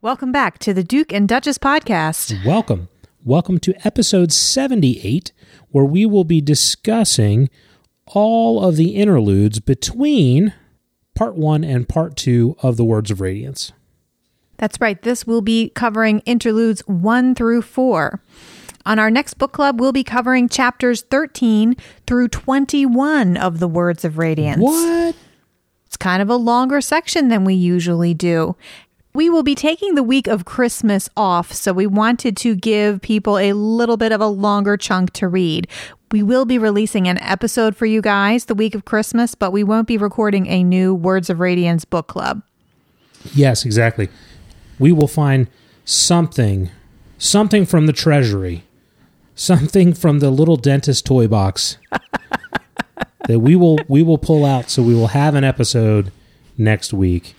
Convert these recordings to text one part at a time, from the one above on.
Welcome back to the Duke and Duchess podcast. Welcome. Welcome to episode 78, where we will be discussing all of the interludes between part one and part two of the Words of Radiance. That's right. This will be covering interludes one through four. On our next book club, we'll be covering chapters 13 through 21 of the Words of Radiance. What? It's kind of a longer section than we usually do. We will be taking the week of Christmas off, so we wanted to give people a little bit of a longer chunk to read. We will be releasing an episode for you guys the week of Christmas, but we won't be recording a new Words of Radiance book club. Yes, exactly. We will find something, something from the treasury, something from the little dentist toy box that we will we will pull out. So we will have an episode next week.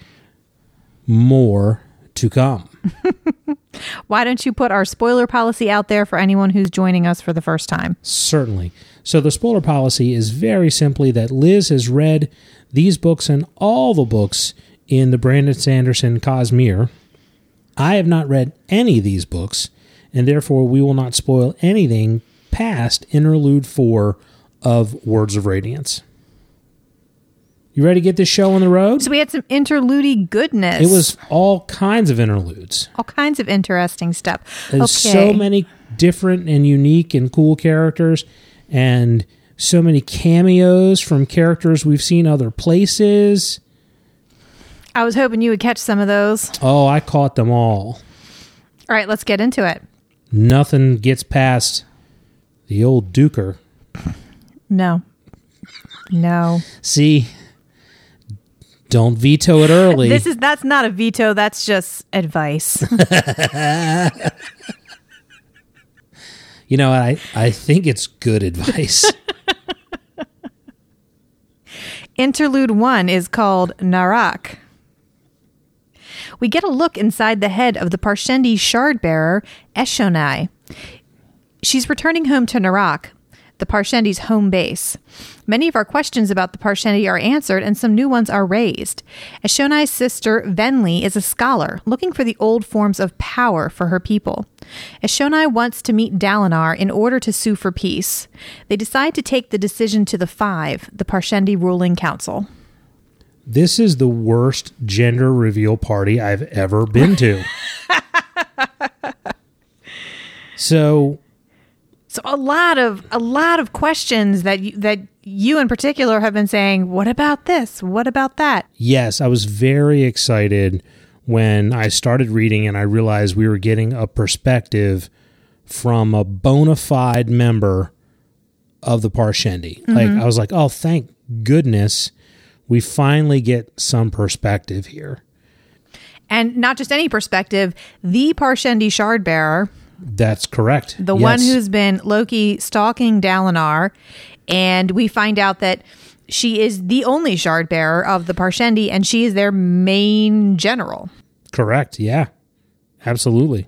More to come. Why don't you put our spoiler policy out there for anyone who's joining us for the first time? Certainly. So the spoiler policy is very simply that Liz has read these books and all the books in the Brandon Sanderson Cosmere. I have not read any of these books, and therefore we will not spoil anything past interlude four of Words of Radiance. You ready to get this show on the road? So we had some interlude goodness. It was all kinds of interludes. all kinds of interesting stuff. There's okay. so many different and unique and cool characters, and so many cameos from characters we've seen other places. I was hoping you would catch some of those. Oh, I caught them all. All right, let's get into it. Nothing gets past the old Duker. No. No. See, don't veto it early. This is that's not a veto, that's just advice. you know, I, I think it's good advice. Interlude 1 is called Narak. We get a look inside the head of the Parshendi shard bearer, Eshonai. She's returning home to Narak, the Parshendi's home base. Many of our questions about the Parshendi are answered and some new ones are raised. Eshonai's sister, Venli, is a scholar looking for the old forms of power for her people. Eshonai wants to meet Dalinar in order to sue for peace. They decide to take the decision to the Five, the Parshendi ruling council. This is the worst gender reveal party I've ever been to. so So a lot of a lot of questions that you, that you in particular have been saying, what about this? What about that? Yes, I was very excited when I started reading and I realized we were getting a perspective from a bona fide member of the Parshendi. Like mm-hmm. I was like, "Oh, thank goodness we finally get some perspective here." And not just any perspective, the Parshendi shard bearer, That's correct. the one who's been Loki stalking Dalinar, and we find out that she is the only shard bearer of the Parshendi, and she is their main general. correct. Yeah. Absolutely.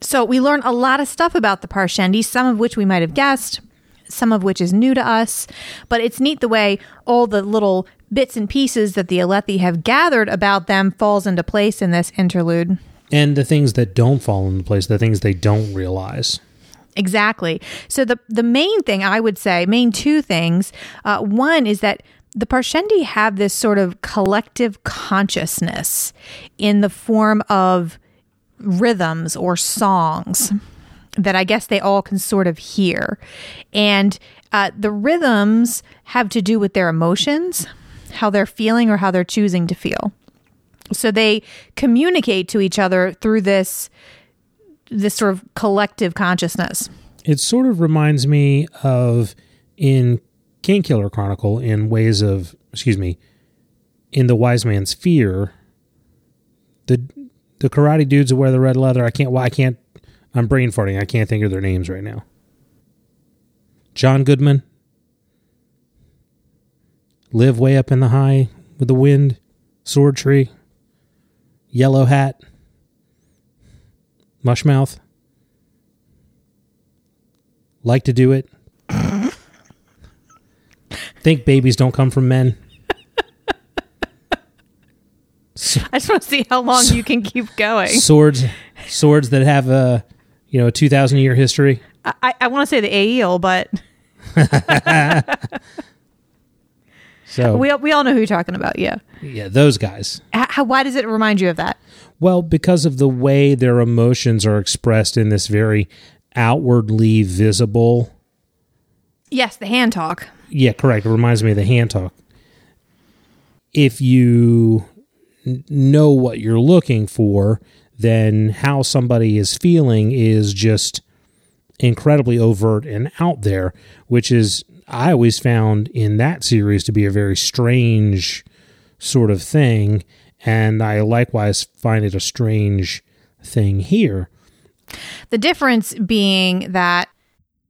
So we learn a lot of stuff about the Parshendi, some of which we might have guessed, some of which is new to us. But it's neat the way all the little bits and pieces that the Alethi have gathered about them falls into place in this interlude. And the things that don't fall into place, the things they don't realize. Exactly. So the the main thing I would say, main two things, uh, one is that the Parshendi have this sort of collective consciousness in the form of rhythms or songs that I guess they all can sort of hear, and uh, the rhythms have to do with their emotions, how they're feeling or how they're choosing to feel. So they communicate to each other through this this sort of collective consciousness. It sort of reminds me of in Kingkiller Chronicle in ways of excuse me, in the Wise Man's Fear, the the karate dudes who wear the red leather. I can't. I can't. I'm brain farting. I can't think of their names right now. John Goodman. Live way up in the high with the wind. Sword tree. Yellow hat. Mushmouth. Like to do it. Think babies don't come from men. I just want to see how long you can keep going. Swords, swords that have a you know a two thousand year history. I, I want to say the Aeel, but So we we all know who you're talking about. Yeah. yeah, those guys. How, why does it remind you of that? Well, because of the way their emotions are expressed in this very outwardly visible. Yes, the hand talk. Yeah, correct. It reminds me of the hand talk. If you know what you're looking for, then how somebody is feeling is just incredibly overt and out there, which is, I always found in that series to be a very strange sort of thing. And I likewise find it a strange thing here. The difference being that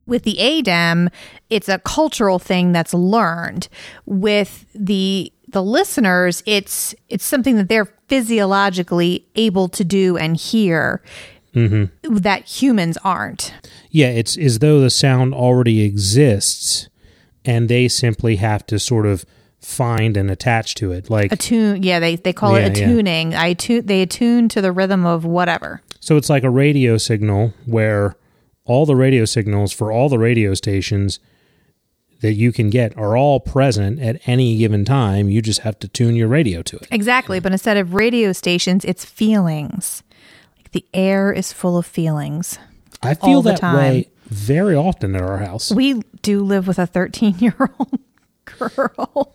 with the ADEM, it's a cultural thing that's learned. With the the listeners, it's it's something that they're physiologically able to do and hear mm-hmm. that humans aren't. Yeah, it's as though the sound already exists and they simply have to sort of find and attach to it. Like Attune, yeah, they, they call it Yeah, yeah. attuning. I tune, they attune to the rhythm of whatever. so it's like a radio signal where all the radio signals for all the radio stations that you can get are all present at any given time. You just have to tune your radio to it. Exactly, but instead of radio stations, it's feelings. Like the air is full of feelings. I feel All the that time. way very often at our house. We do live with a 13 year old girl.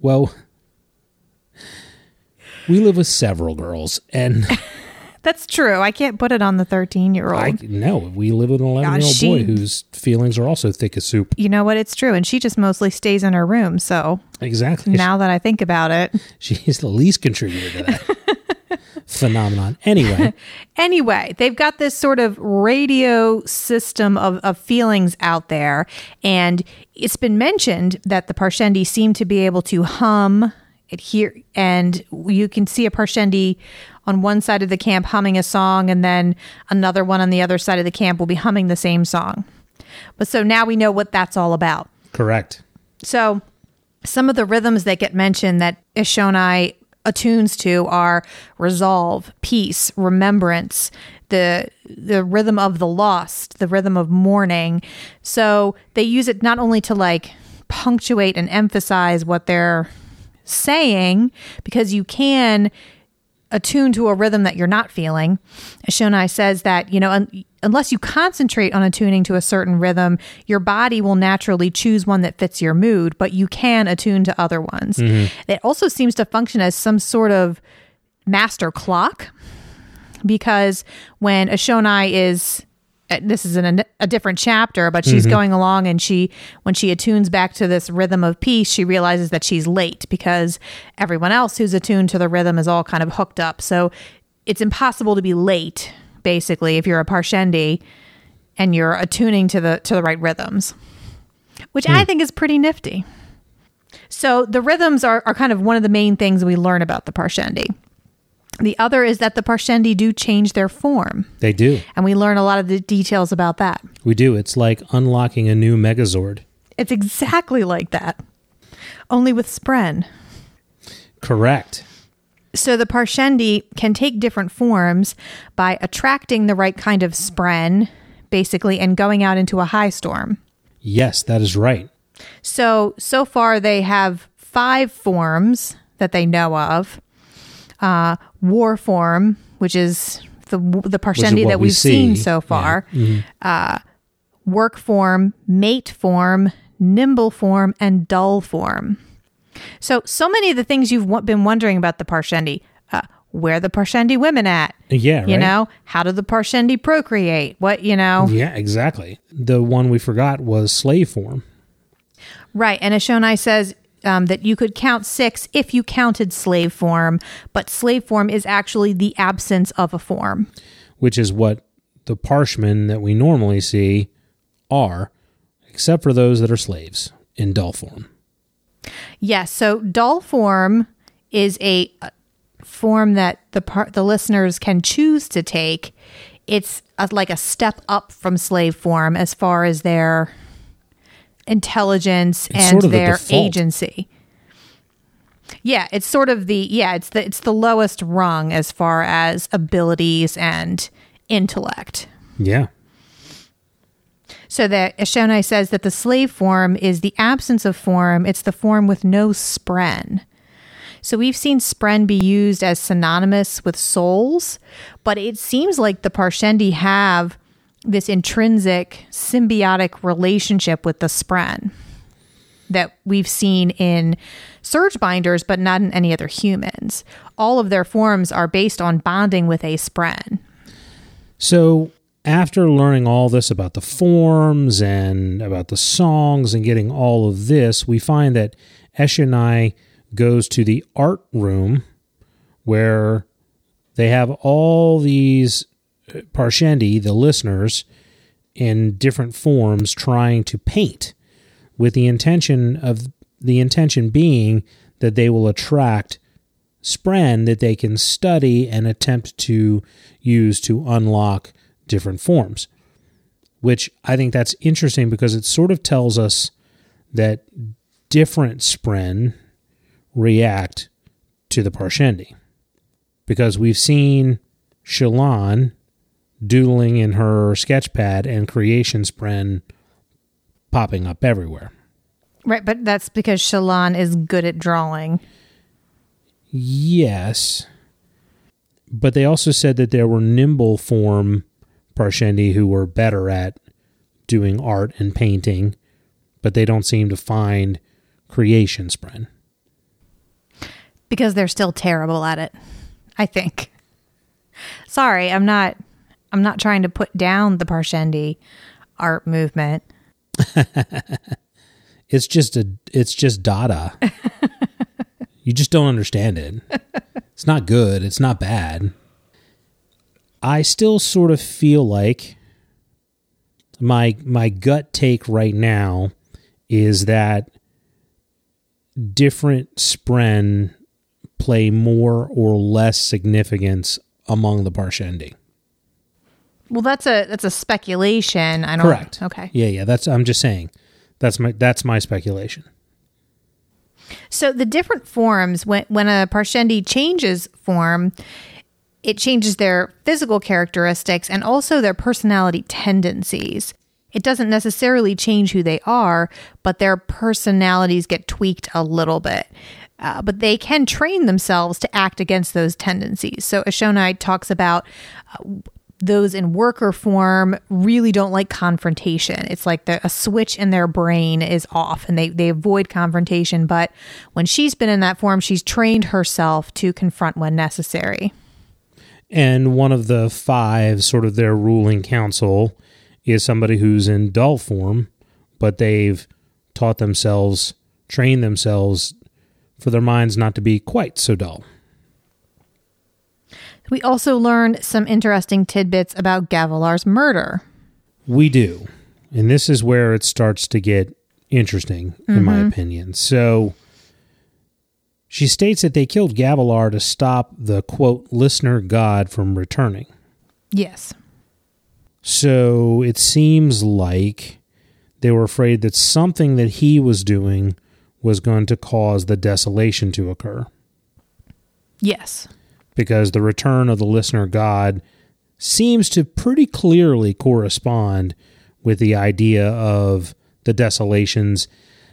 Well, we live with several girls and That's true. I can't put it on the 13 year old. no, we live with an 11 year old boy whose feelings are also thick as soup. You know what? It's true. And she just mostly stays in her room. So Exactly. now that I think about it. She's the least contributor to that phenomenon. Anyway, Anyway, they've got this sort of radio system of, of feelings out there. And it's been mentioned that the Parshendi seem to be able to hum, it here and you can see a Parshendi on one side of the camp humming a song, and then another one on the other side of the camp will be humming the same song. But so now we know what that's all about. correct. So, some of the rhythms that get mentioned that Ishonai attunes to are resolve, peace, remembrance, the the rhythm of the lost, the rhythm of mourning. So they use it not only to like punctuate and emphasize what they're saying, because you can attune to a rhythm that you're not feeling. Shonai says that, you know, un- unless you concentrate on attuning to a certain rhythm, your body will naturally choose one that fits your mood, but you can attune to other ones. It also seems to function as some sort of master clock because when Ashonai is uh, Uh, this is in a, a different chapter, but she's mm-hmm. going along and she, when she attunes back to this rhythm of peace, she realizes that she's late because everyone else who's attuned to the rhythm is all kind of hooked up. So it's impossible to be late, basically, if you're a Parshendi and you're attuning to the to the right rhythms, which I hmm. think is pretty nifty. So the rhythms are, are kind of one of the main things we learn about the Parshendi. The other is that the Parshendi do change their form. They do. And we learn a lot of the details about that. We do. It's like unlocking a new Megazord. It's exactly like that, only with Spren. Correct. So the Parshendi can take different forms by attracting the right kind of Spren, basically, and going out into a high storm. Yes, that is right. So, so far they have five forms that they know of. Uh, war form, which is the the Parshendi that we we've seen so far. Mm-hmm. Uh, work form, mate form, nimble form, and dull form. So, so many of the things you've w- been wondering about the Parshendi. Uh, where the Parshendi women at? Yeah, You right? know, how do the Parshendi procreate? What, you know? Yeah, exactly. The one we forgot was slave form. Right. And Ashonai says um, that you could count six if you counted slave form, but slave form is actually the absence of a form. which is what the parshmen that we normally see are, except for those that are slaves in dull form. Yes. So dull form is a, a form that the par- the listeners can choose to take, it's a, like a step up from slave form as far as their intelligence It's and sort of their default. agency. Yeah, it's sort of the yeah, it's the it's the lowest rung as far as abilities and intellect. Yeah. So that Ashonai says that the slave form is the absence of form, it's the form with no spren. So we've seen spren be used as synonymous with souls, but it seems like the Parshendi have this intrinsic symbiotic relationship with the spren that we've seen in surge binders, but not in any other humans. All of their forms are based on bonding with a spren. So after learning all this about the forms and about the songs and getting all of this, we find that Eshonai goes to the art room where they have all these Parshendi, the listeners, in different forms trying to paint with the intention of the intention being that they will attract spren that they can study and attempt to use to unlock different forms. Which I think that's interesting because it sort of tells us that different spren react to the Parshendi. Because we've seen Shallan doodling in her sketchpad and creation spren popping up everywhere. Right, but that's because Shallan is good at drawing. Yes. But they also said that there were nimble form Parshendi who were better at doing art and painting, but they don't seem to find creation spren. because they're still terrible at it. I think. Sorry, I'm not I'm not trying to put down the Parshendi art movement. It's just a it's just dada. you just don't understand it. It's not good, it's not bad. I still sort of feel like my my gut take right now is that different spren play more or less significance among the Parshendi. Well, that's a that's a speculation. I don't Correct. Okay. Yeah, yeah, that's I'm just saying. That's my that's my speculation. So the different forms when when a Parshendi changes form, it changes their physical characteristics and also their personality tendencies. It doesn't necessarily change who they are, but their personalities get tweaked a little bit. Uh, but they can train themselves to act against those tendencies. So Ashonai talks about uh, those in worker form really don't like confrontation. It's like the, a switch in their brain is off and they, they avoid confrontation. But when she's been in that form, she's trained herself to confront when necessary. And one of the five, sort of their ruling council, is somebody who's in dull form, but they've taught themselves, trained themselves for their minds not to be quite so dull. We also learned some interesting tidbits about Gavilar's murder. We do. And this is where it starts to get interesting, in my mm-hmm. opinion. So she states that they killed Gavilar to stop the quote listener god from returning. Yes. So it seems like they were afraid that something that he was doing was going to cause the desolation to occur Yes. Because the return of the listener god seems to pretty clearly correspond with the idea of the desolations.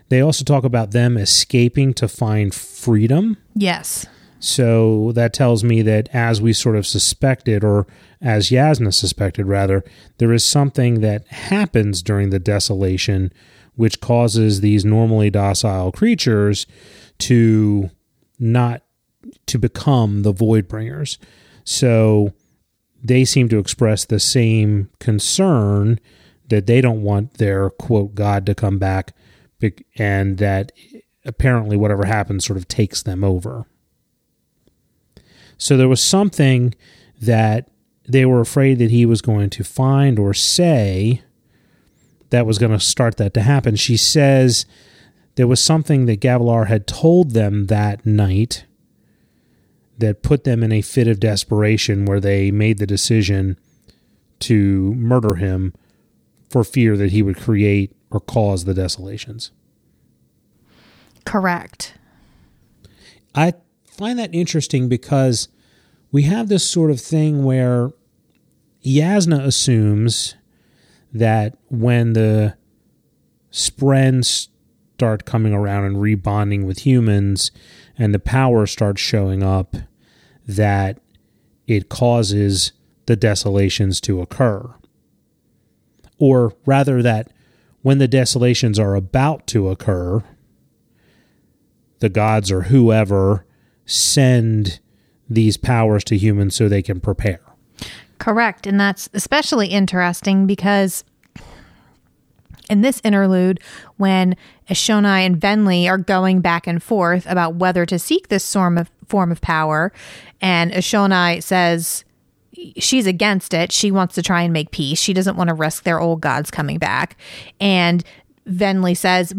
They also talk about them escaping to find freedom. Yes. So that tells me that as we sort of suspected, or as Jasnah suspected rather, there is something that happens during the desolation which causes these normally docile creatures to not to become the void bringers. So they seem to express the same concern that they don't want their quote God to come back and that apparently whatever happens sort of takes them over. So there was something that they were afraid that he was going to find or say that was going to start that to happen. She says there was something that Gavilar had told them that night that put them in a fit of desperation where they made the decision to murder him for fear that he would create or cause the desolations. Correct. I find that interesting because we have this sort of thing where Jasnah assumes that when the Sprens start coming around and rebonding with humans and the power starts showing up, that it causes the desolations to occur. Or rather, that when the desolations are about to occur, the gods or whoever send these powers to humans so they can prepare. Correct. And that's especially interesting because in this interlude, when Ashonai and Venli are going back and forth about whether to seek this form of, form of power, and Ashonai says she's against it. She wants to try and make peace. She doesn't want to risk their old gods coming back. And Venli says,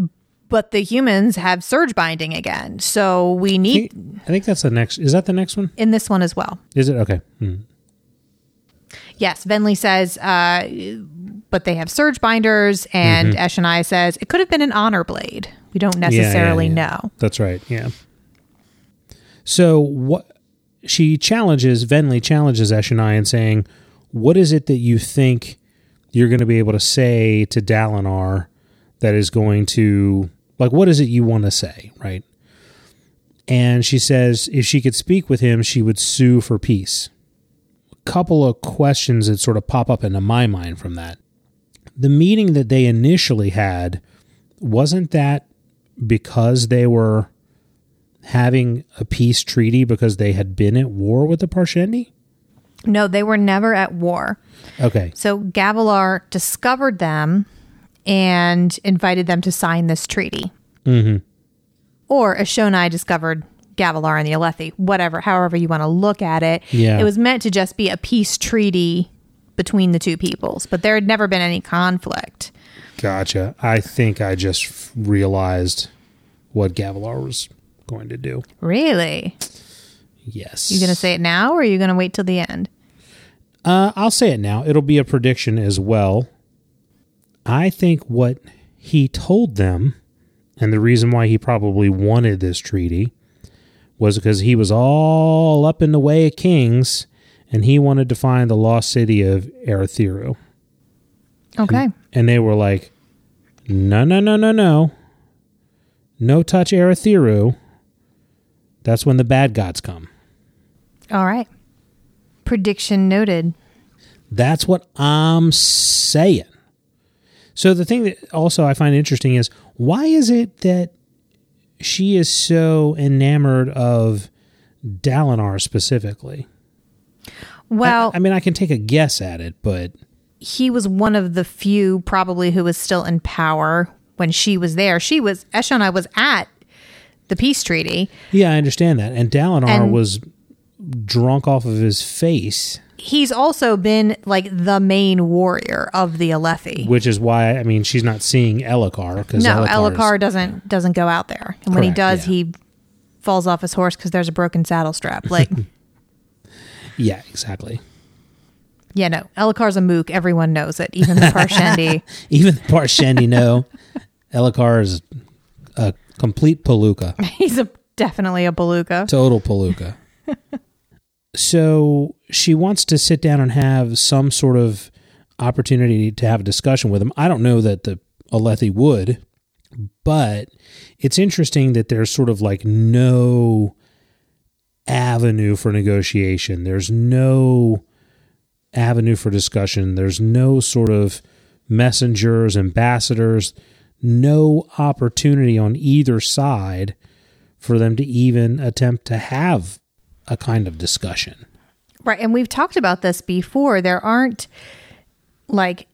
but the humans have surge binding again. So we need I think that's the next. Is that the next one? in this one as well. Is it okay? Hmm. Yes, Venli says, uh, but they have surge binders, and Mm-hmm. Eshonai says it could have been an honor blade. We don't necessarily yeah. know. That's right. Yeah. So what she challenges Venli challenges Eshonai and saying, "What is it that you think you're going to be able to say to Dalinar that is going to like what is it you want to say, right?" And she says if she could speak with him, she would sue for peace. A couple of questions that sort of pop up into my mind from that. The meeting that they initially had wasn't that because they were having a peace treaty because they had been at war with the Parshendi? No, they were never at war. Okay. So Gavilar discovered them and invited them to sign this treaty. Mm-hmm. Or Eshonai discovered Gavilar and the Alethi, whatever, however you want to look at it. Yeah. It was meant to just be a peace treaty between the two peoples, but there had never been any conflict. Gotcha. I think I just realized what Gavilar was going to do. Really? Yes. You going to say it now or are you going to wait till the end? Uh, I'll say it now. It'll be a prediction as well. I think what he told them, and the reason why he probably wanted this treaty, was because he was all up in the way of kings, and he wanted to find the lost city of Urithiru. Okay. And they were like, no, no, no, no, no. No touch Urithiru. That's when the bad gods come. All right. Prediction noted. That's what I'm saying. So the thing that also I find interesting is why is it that she is so enamored of Dalinar specifically? Well, I, I mean, I can take a guess at it, but he was one of the few probably who was still in power when she was there. She was Eshonai was at the peace treaty. yeah, I understand that. And Dalinar And- was drunk off of his face, He's also been like the main warrior of the Alethi. which is why I mean she's not seeing Elhokar because No, Elhokar doesn't doesn't go out there, and when he does, yeah. he falls off his horse because there's a broken saddle strap. Like, Yeah, exactly. yeah, no, Elhokar's a mook. Everyone knows it, even the Parshendi. Even the Parshendi know Elhokar is a complete palooka. He's a definitely a beluga. Total palooka. so she wants to sit down and have some sort of opportunity to have a discussion with him. I don't know that the Alethi would, but it's interesting that there's sort of like no avenue for negotiation. There's no avenue for discussion. There's no sort of messengers, ambassadors, no opportunity on either side for them to even attempt to have a kind of discussion. Right. And we've talked about this before. There aren't like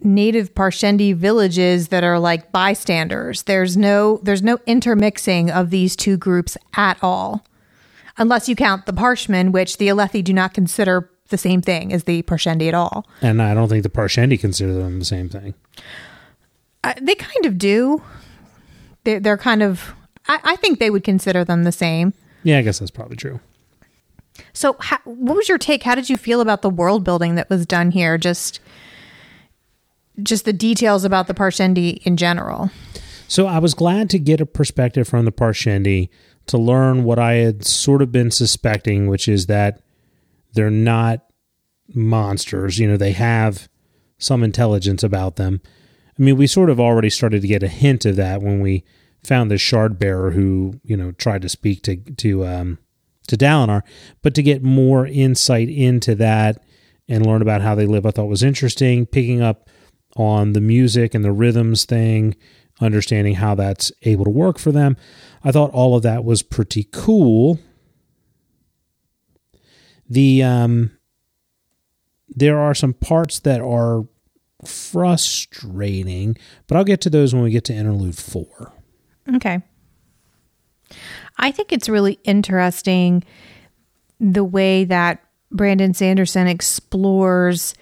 native Parshendi villages that are like bystanders. There's no there's no intermixing of these two groups at all. Unless you count the Parshmen, which the Alethi do not consider the same thing as the Parshendi at all. And I don't think the Parshendi consider them the same thing. Uh, they kind of do. They're, they're kind of I, I think they would consider them the same. Yeah, I guess that's probably true. So, how, what was your take? How did you feel about the world building that was done here? Just, just the details about the Parshendi in general. So I was glad to get a perspective from the Parshendi to learn what I had sort of been suspecting, which is that they're not monsters. You know, they have some intelligence about them. I mean, we sort of already started to get a hint of that when we found the shard bearer who, you know, tried to speak to to um, to Dalinar, but to get more insight into that and learn about how they live, I thought was interesting. Picking up on the music and the rhythms thing, understanding how that's able to work for them. I thought all of that was pretty cool. The um, there are some parts that are frustrating, but I'll get to those when we get to interlude four. Okay. I think it's really interesting the way that Brandon Sanderson explores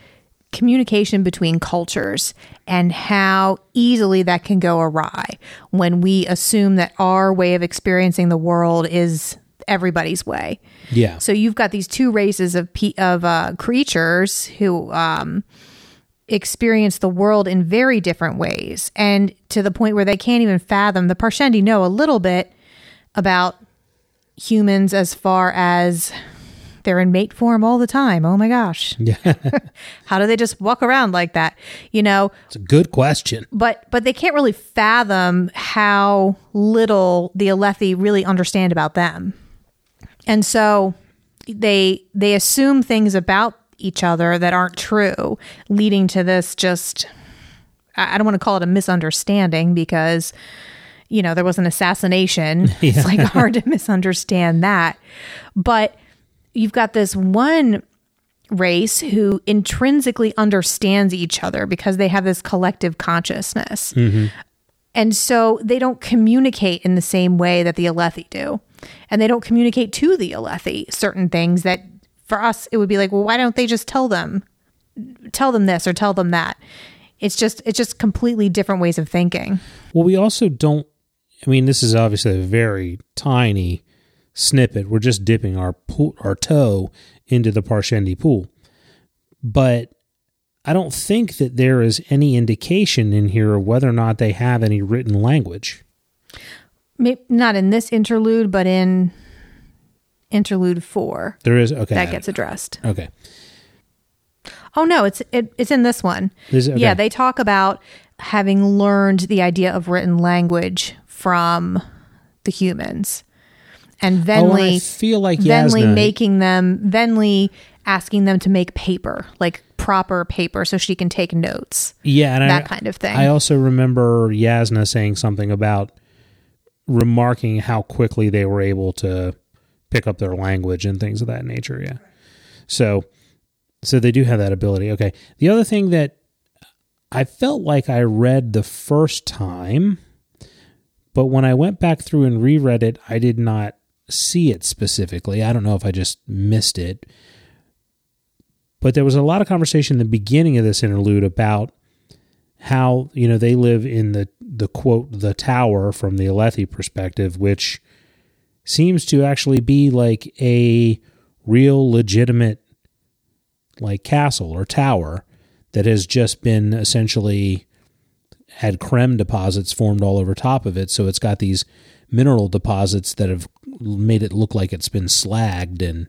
communication between cultures and how easily that can go awry when we assume that our way of experiencing the world is everybody's way. Yeah. So you've got these two races of pe- of uh, creatures who um, experience the world in very different ways, and to the point where they can't even fathom. The Parshendi know a little bit about humans as far as they're in mate form all the time. Oh my gosh. Yeah. How do they just walk around like that? You know, it's a good question. but but they can't really fathom how little the Alethi really understand about them. And so they they assume things about each other that aren't true, leading to this just I I don't want to call it a misunderstanding because you know there was an assassination. It's like hard to misunderstand that. But you've got this one race who intrinsically understands each other because they have this collective consciousness. Mm-hmm. And so they don't communicate in the same way that the Alethi do. And they don't communicate to the Alethi certain things that for us it would be like, well, why don't they just tell them tell them this or tell them that? It's just it's just completely different ways of thinking. Well, we also don't. I mean, this is obviously a very tiny snippet. We're just dipping our pool, our toe into the Parshendi pool, but I don't think that there is any indication in here of whether or not they have any written language. Maybe not in this interlude, but in interlude 4 There is okay. that gets addressed. okay. Oh no, it's it, it's in this one. Okay. Yeah, they talk about having learned the idea of written language from the humans, and Oh, and I feel like Venli Jasnah, making them Venli asking them to make paper, like proper paper, so she can take notes. yeah, and that I, kind of thing. I also remember Jasnah saying something about remarking how quickly they were able to pick up their language and things of that nature. Yeah. So, so they do have that ability. Okay. The other thing that I felt like I read the first time, but when I went back through and reread it, I did not see it specifically. I don't know if I just missed it. But there was a lot of conversation in the beginning of this interlude about how you know they live in the the quote the tower from the Alethi perspective, which seems to actually be like a real legitimate like castle or tower that has just been essentially had crem deposits formed all over top of it. So it's got these mineral deposits that have made it look like it's been slagged and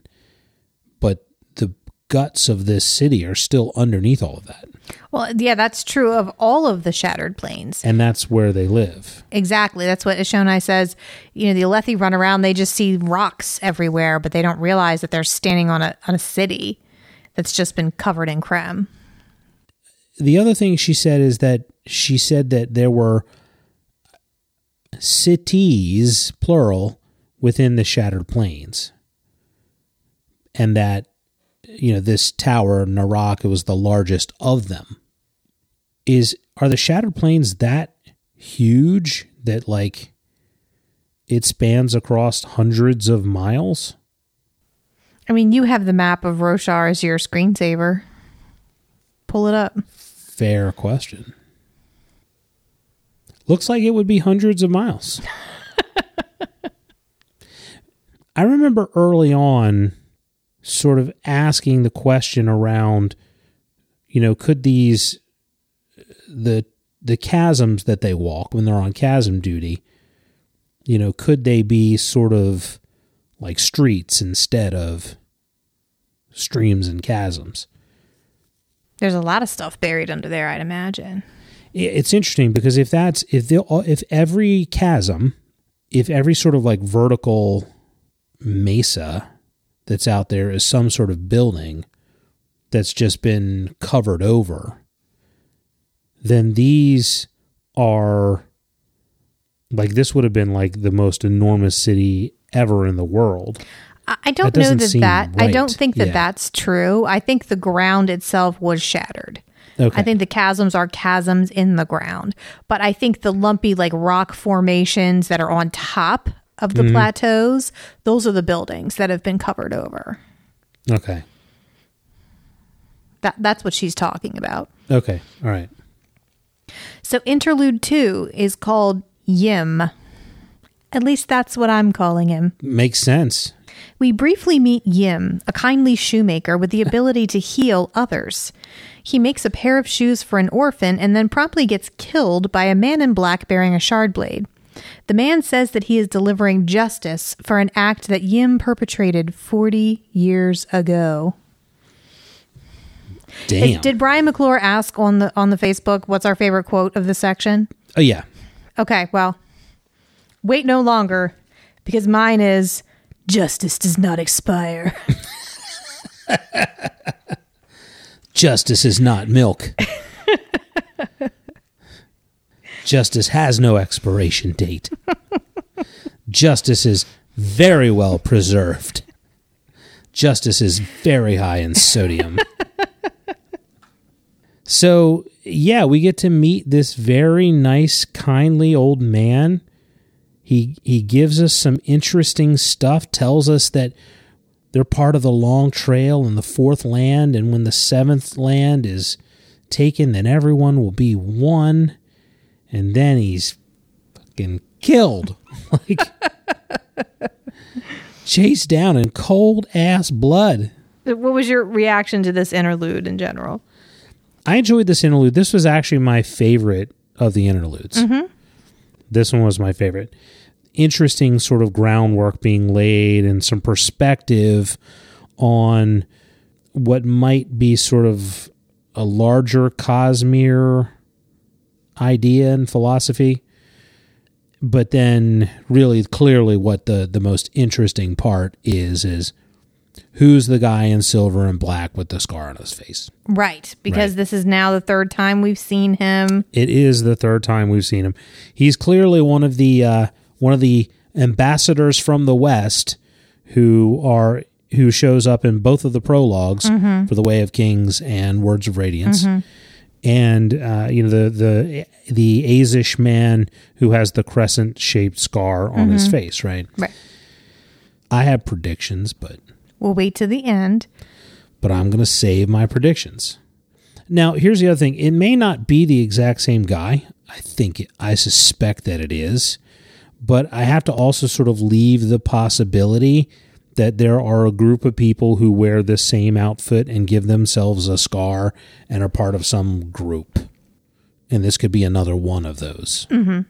but the guts of this city are still underneath all of that. Well, yeah, that's true of all of the shattered plains. And that's where they live. Exactly. That's what Ishonai says. You know, the Alethi run around, they just see rocks everywhere, but they don't realize that they're standing on a on a city that's just been covered in crem. the other thing she said is that she said that there were cities plural within the shattered plains and that you know this tower narak was the largest of them is are the shattered plains that huge that like it spans across hundreds of miles I mean, you have the map of Roshar as your screensaver. Pull it up. Fair question. Looks like it would be hundreds of miles. I remember early on sort of asking the question around, you know, could these the the chasms that they walk when they're on chasm duty, you know, could they be sort of like streets instead of streams and chasms? There's a lot of stuff buried under there, I'd imagine. It's interesting because if that's if the if every chasm, if every sort of like vertical mesa that's out there is some sort of building that's just been covered over, then these are like this would have been like the most enormous city ever in the world. I don't That know that that I don't think that Yeah. that's true. I think the ground itself was shattered. Okay. I think the chasms are chasms in the ground, but I think the lumpy like rock formations that are on top of Mm-hmm. the plateaus, those are the buildings that have been covered over. Okay. That that's what she's talking about. Okay. All right. So interlude 2 is called Ym. At least that's what I'm calling him. Makes sense. We briefly meet Ym, a kindly shoemaker with the ability to heal others. He makes a pair of shoes for an orphan and then promptly gets killed by a man in black bearing a shard blade. The man says that he is delivering justice for an act that Ym perpetrated 40 years ago. Damn. Did Brian McClure ask on the on the Facebook what's our favorite quote of the section? oh yeah. Okay, well, wait no longer because mine is justice does not expire. Justice is not milk. Justice has no expiration date. Justice is very well preserved. Justice is very high in sodium. so, yeah, we get to meet this very nice, kindly old man. He he gives us some interesting stuff, tells us that they're part of the long trail and the fourth land and when the seventh land is taken then everyone will be one and then he's fucking killed. Like chased down in cold ass blood. Uh, what was your reaction to this interlude in general? i enjoyed this interlude. This was actually my favorite of the interludes. Mm-hmm. This one was my favorite. Interesting sort of groundwork being laid and some perspective on what might be sort of a larger Cosmere idea and philosophy. But then really clearly what the, the most interesting part is is who's the guy in silver and black with the scar on his face. Right, because Right. this is now the third time we've seen him. It is the third time we've seen him. He's clearly one of the uh, one of the ambassadors from the West who are who shows up in both of the prologs for the Way of Kings and Words of Radiance. And uh, you know the the the Azish man who has the crescent shaped scar on his face, right? Right. I have predictions, but We'll wait to the end. but I'm going to save my predictions. Now, here's the other thing. It may not be the exact same guy. I think it, I suspect that it is, but I have to also sort of leave the possibility that there are a group of people who wear the same outfit and give themselves a scar and are part of some group. And this could be another one of those. Mm-hmm.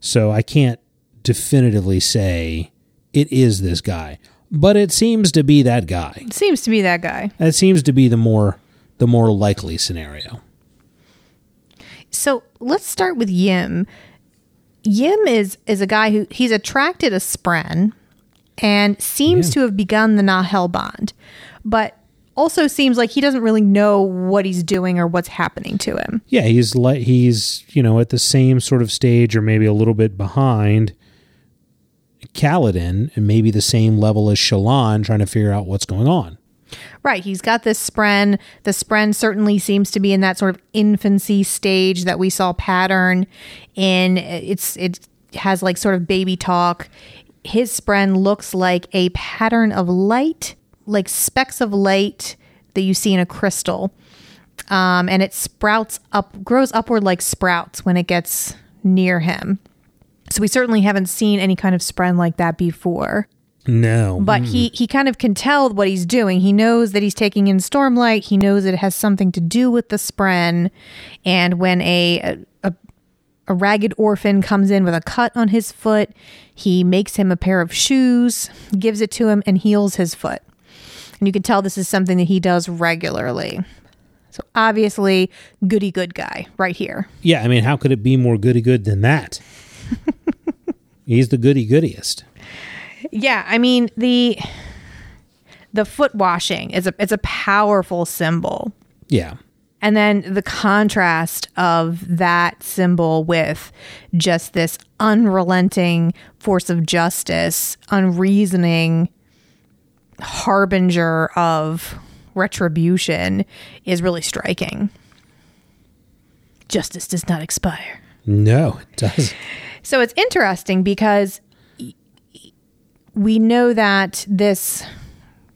So I can't definitively say it is this guy, but it seems to be that guy. Seems to be that guy. That seems to be the more the more likely scenario. So let's start with Ym. Ym is is a guy who he's attracted a Spren and seems Yeah. to have begun the Nahel bond, but also seems like he doesn't really know what he's doing or what's happening to him. Yeah, he's like he's you know at the same sort of stage or maybe a little bit behind Kaladin and maybe the same level as Shallan trying to figure out what's going on. Right, he's got this spren. The spren certainly seems to be in that sort of infancy stage that we saw pattern in. It's it has like sort of baby talk. His spren looks like a pattern of light, like specks of light that you see in a crystal, um, and it sprouts up, grows upward like sprouts when it gets near him. So we certainly haven't seen any kind of spren like that before. No. but he he kind of can tell what he's doing. He knows that he's taking in Stormlight. He knows it has something to do with the Spren. And when a a, a ragged orphan comes in with a cut on his foot, he makes him a pair of shoes, gives it to him, and heals his foot. And you can tell this is something that he does regularly. So obviously, goody good guy right here. yeah, I mean, how could it be more goody good than that? He's the goody goodiest. Yeah, I mean the the foot washing is a it's a powerful symbol. Yeah. And then the contrast of that symbol with just this unrelenting force of justice, unreasoning harbinger of retribution is really striking. Justice does not expire. No, it doesn't. So it's interesting because y- y- we know that this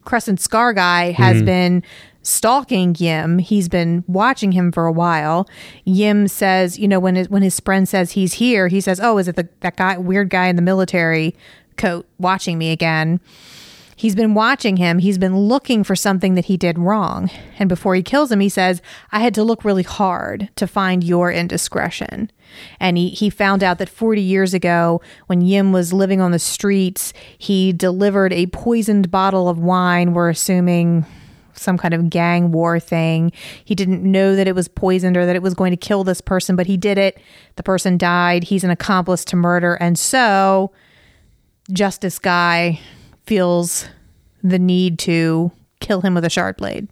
Crescent Scar guy has hmm. been stalking Ym. He's been watching him for a while. Ym says, you know, when his, when his friend says he's here, he says, "Oh, is it the that guy, weird guy in the military coat, watching me again?" He's been watching him. He's been looking for something that he did wrong. And before he kills him, he says, I had to look really hard to find your indiscretion. And he, he found out that 40 years ago, when Ym was living on the streets, he delivered a poisoned bottle of wine. We're assuming some kind of gang war thing. He didn't know that it was poisoned or that it was going to kill this person, but he did it. The person died. He's an accomplice to murder. And so, Justice Guy feels the need to kill him with a shard blade.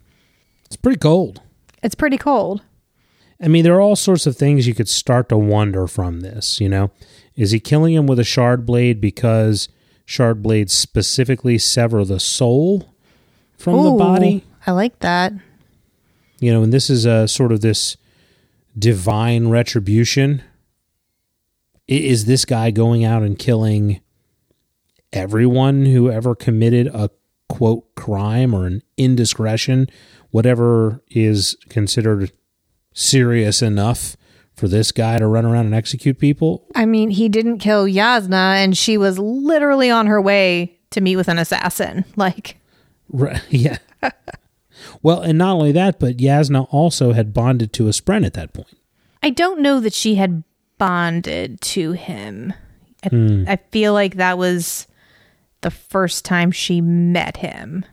It's pretty cold. It's pretty cold. I mean, there are all sorts of things you could start to wonder from this, you know? Is he killing him with a shard blade because shard blades specifically sever the soul from the body? I like that. You know, and this is a sort of this divine retribution. Is this guy going out and killing everyone who ever committed a quote crime or an indiscretion, whatever is considered serious enough for this guy to run around and execute people? I mean, he didn't kill Jasnah, and she was literally on her way to meet with an assassin. Like, Right, yeah. Well, and not only that, but Jasnah also had bonded to a Spren at that point. I don't know that she had bonded to him. I, Hmm. I feel like that was the first time she met him.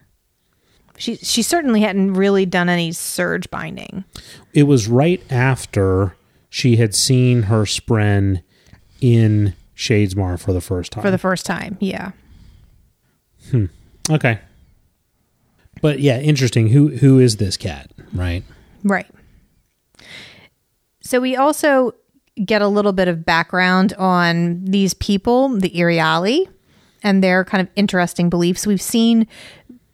She she certainly hadn't really done any surge binding. It was right after she had seen her Spren in Shadesmar for the first time. for the first time. Yeah. Hmm. okay. But yeah, interesting. Who who is this cat, right? Right. So we also get a little bit of background on these people, the Iriali, and their kind of interesting beliefs. We've seen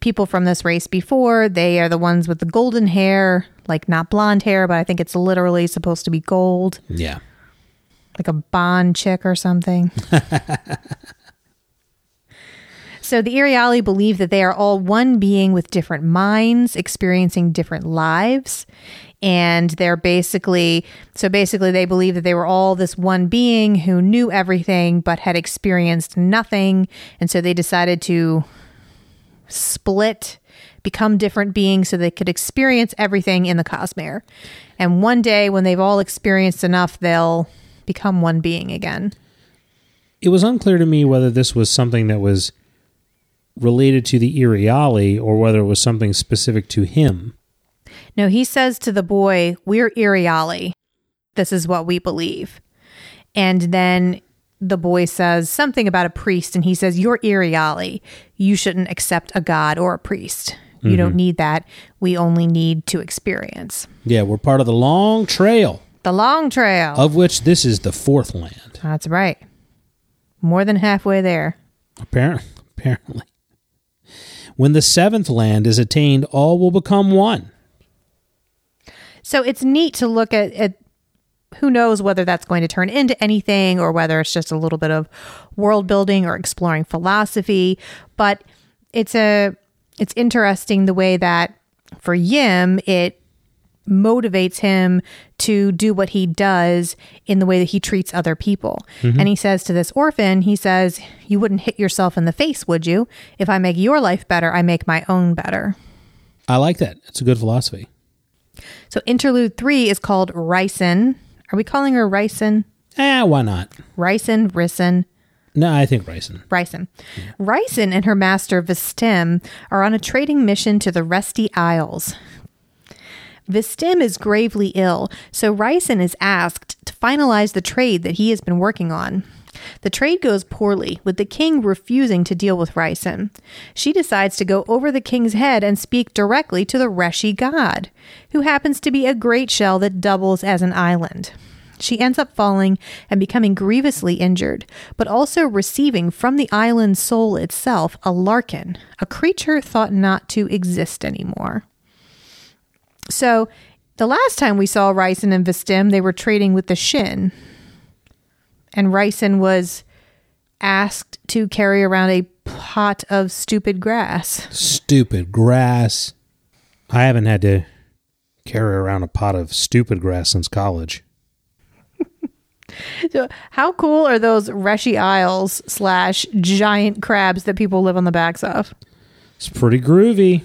people from this race before. They are the ones with the golden hair, like not blonde hair, but I think it's literally supposed to be gold, Yeah. like a Bond chick or something. So the Iriali believe that they are all one being with different minds, experiencing different lives. And they're basically, so basically, they believe that they were all this one being who knew everything but had experienced nothing. And so they decided to split, become different beings so they could experience everything in the Cosmere. And one day, when they've all experienced enough, they'll become one being again. It was unclear to me whether this was something that was related to the Iriali or whether it was something specific to him. No, he says to the boy, We're Iriali. This is what we believe. And then the boy says something about a priest, and he says, You're Iriali. You shouldn't accept a god or a priest. You don't mm-hmm. need that. We only need to experience. Yeah, we're part of the long trail, The long trail. of which this is the fourth land. That's right. More than halfway there. Apparently, apparently. When the seventh land is attained, all will become one. So it's neat to look at, at who knows whether that's going to turn into anything or whether it's just a little bit of world building or exploring philosophy. But it's a it's interesting the way that for Ym it motivates him to do what he does in the way that he treats other people. And he says to this orphan, he says, You wouldn't hit yourself in the face, would you? If I make your life better, I make my own better. I like that. It's a good philosophy. So interlude three is called Ricin. Are we calling her Ricin? Eh, why not? Ricin, Ricin, No, I think Ryson. Ricin. Rysn and her master Vstim are on a trading mission to the Reshi Isles. Vstim is gravely ill, so Rysn is asked to finalize the trade that he has been working on. The trade goes poorly, with the king refusing to deal with Rysn. She decides to go over the king's head and speak directly to the Reshi god, who happens to be a great shell that doubles as an island. She ends up falling and becoming grievously injured, but also receiving from the island's soul itself a larkin, a creature thought not to exist anymore. So, the last time we saw Rysn and Vstim, they were trading with the Shin. And Rysn was asked to carry around a pot of stupid grass. Stupid grass. I haven't had to carry around a pot of stupid grass since college. So, how cool are those Reshi Isles slash giant crabs that people live on the backs of? It's pretty groovy.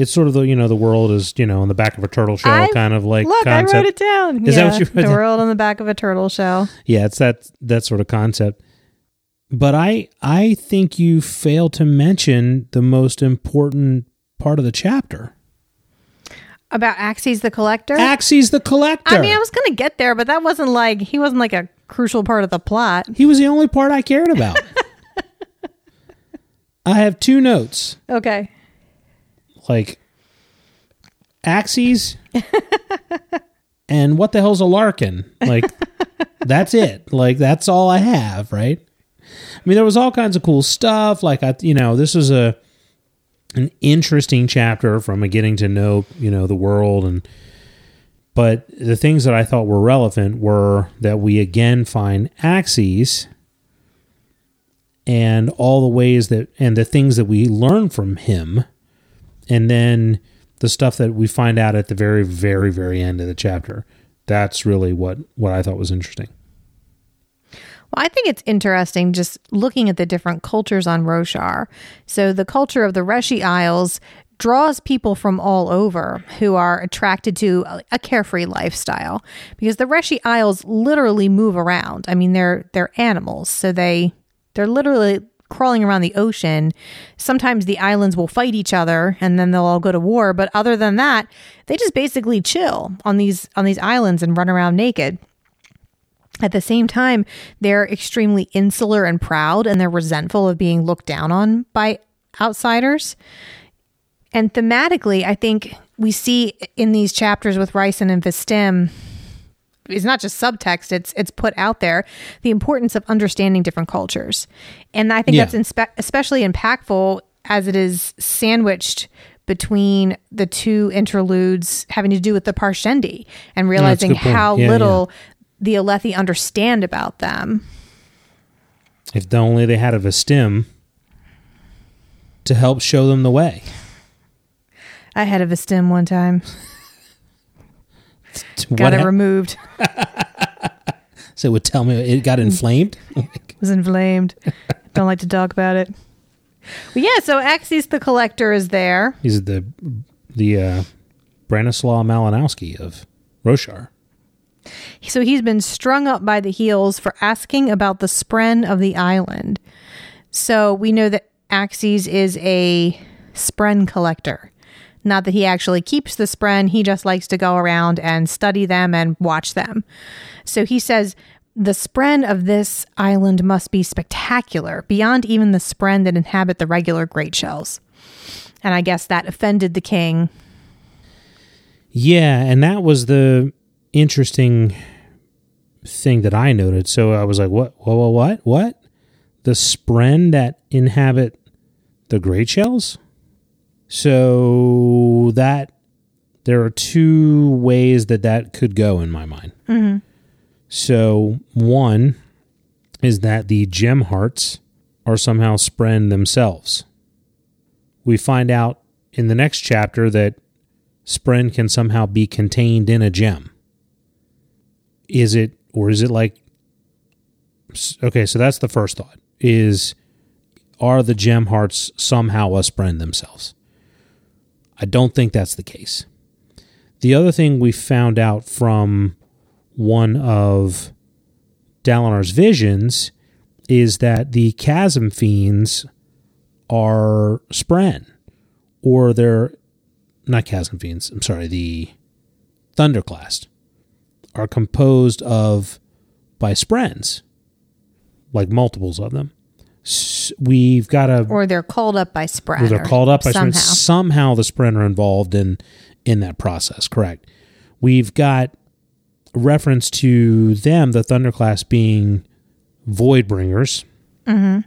It's sort of the you know the world is you know on the back of a turtle shell I- kind of like Look, concept. I wrote it down. Is that what you wrote The down? world on the back of a turtle shell. Yeah, it's that that sort of concept. But I I think you failed to mention the most important part of the chapter. About Axies the Collector? Axies the collector. I mean, I was going to get there, but that wasn't like, he wasn't like a crucial part of the plot. he was the only part I cared about. I have two notes. Okay. Like Axies and what the hell's a Larkin? Like that's it. Like that's all I have, right? I mean, there was all kinds of cool stuff. Like I, you know, this was a an interesting chapter from a getting to know, you know, the world and. But the things that I thought were relevant were that we again find Axies and all the ways that and the things that we learn from him and then the stuff that we find out at the very very very end of the chapter that's really what what i thought was interesting Well, I think it's interesting just looking at the different cultures on Roshar. So, the culture of the Reshi Isles draws people from all over who are attracted to a- carefree lifestyle because the Reshi Isles literally move around. I mean, they're they're animals, so they they're literally crawling around the ocean. Sometimes the islands will fight each other and then they'll all go to war, but other than that, they just basically chill on these on these islands and run around naked. At the same time, they're extremely insular and proud, and they're resentful of being looked down on by outsiders. And thematically, I think we see in these chapters with Rysn and Vstim, it's not just subtext, it's it's put out there, the importance of understanding different cultures. And I think Yeah. that's inspe- especially impactful as it is sandwiched between the two interludes having to do with the Parshendi and realizing how Yeah, little the Alethi understand about them. if only they had a Vstim to help show them the way I had a Vistim one time, got it hap- removed, so it would tell me it got inflamed was inflamed. Don't like to talk about it. But yeah, so Axies the Collector is there. he's the the uh Bronislaw Malinowski of roshar So he's been strung up by the heels for asking about the spren of the island. So we know that Axies is a spren collector. Not that he actually keeps the spren, he just likes to go around and study them and watch them. So he says the spren of this island must be spectacular, beyond even the spren that inhabit the regular great shells. And I guess that offended the king. Yeah, and that was the interesting thing that I noted. So I was like, "What? What? What? What? The spren that inhabit the great shells?" So that there are two ways that that could go in my mind. Mm-hmm. So one is that the gem hearts are somehow spren themselves. We find out in the next chapter that Spren can somehow be contained in a gem. Is it, or is it like, okay, so that's the first thought is, are the gem hearts somehow a Spren themselves? I don't think that's the case. The other thing we found out from one of Dalinar's visions is that the chasm fiends are Spren, or they're not chasm fiends. I'm sorry, the Thunderclast are composed of by Sprens, like multiples of them. We've got a Or they're called up by Spren. they're called up by somehow. somehow. somehow the Spren are involved in in that process correct we've got reference to them the thunderclasts being void bringers mm-hmm.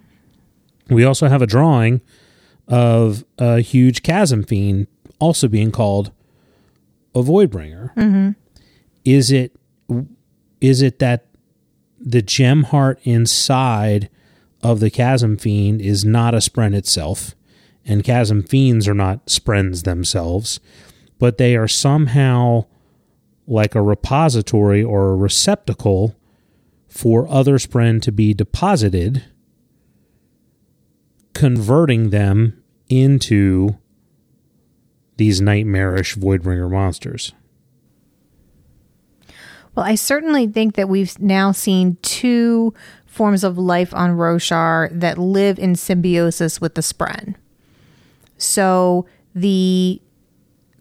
we also have a drawing of a huge chasm fiend also being called a void bringer mm-hmm. is it is it that the gem heart inside of the chasm fiend is not a spren itself and chasm fiends are not sprens themselves but they are somehow like a repository or a receptacle for other spren to be deposited converting them into these nightmarish voidbringer monsters. Well, I certainly think that we've now seen two forms of life on Roshar that live in symbiosis with the Spren. So the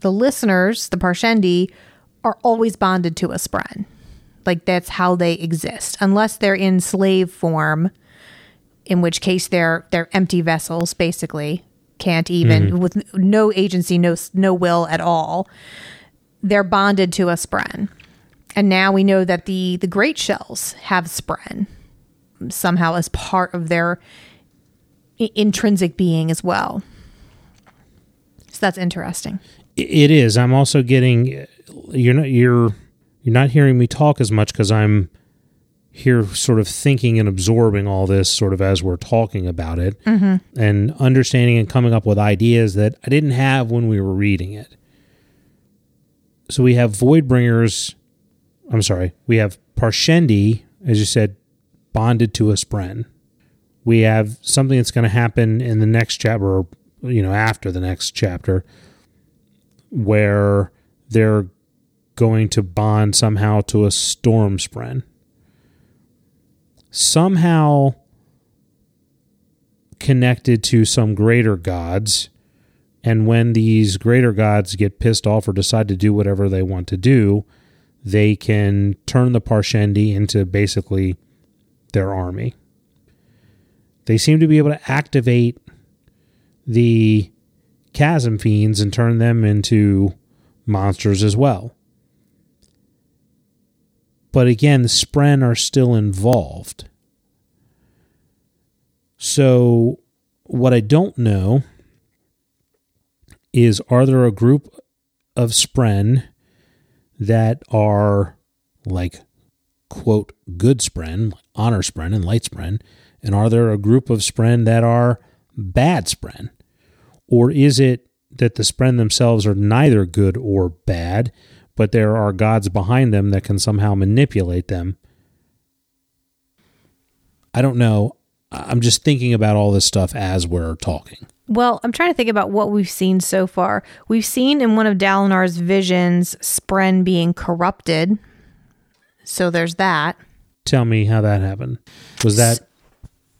the listeners, the Parshendi, are always bonded to a Spren. Like that's how they exist, unless they're in slave form, in which case they're they're empty vessels, basically can't even mm-hmm. with no agency, no no will at all. They're bonded to a Spren. And now we know that the the great shells have spren somehow as part of their i- intrinsic being as well. So that's interesting. It is. I'm also getting you're not you're you're not hearing me talk as much because I'm here sort of thinking and absorbing all this sort of as we're talking about it mm-hmm. and understanding and coming up with ideas that I didn't have when we were reading it. So we have Voidbringers. I'm sorry. We have Parshendi, as you said, bonded to a Spren. We have something that's going to happen in the next chapter, or, you know, after the next chapter, where they're going to bond somehow to a storm spren. Somehow connected to some greater gods. And when these greater gods get pissed off or decide to do whatever they want to do, they can turn the Parshendi into basically their army. They seem to be able to activate the chasm fiends and turn them into monsters as well. But again, the Spren are still involved. So, what I don't know is are there a group of Spren that are like, quote, good Spren, honor Spren and light Spren? And are there a group of Spren that are bad Spren? Or is it that the Spren themselves are neither good or bad, but there are gods behind them that can somehow manipulate them? I don't know. I'm just thinking about all this stuff as we're talking. Well, I'm trying to think about what we've seen so far. We've seen in one of Dalinar's visions Spren being corrupted. So there's that. Tell me how that happened. Was that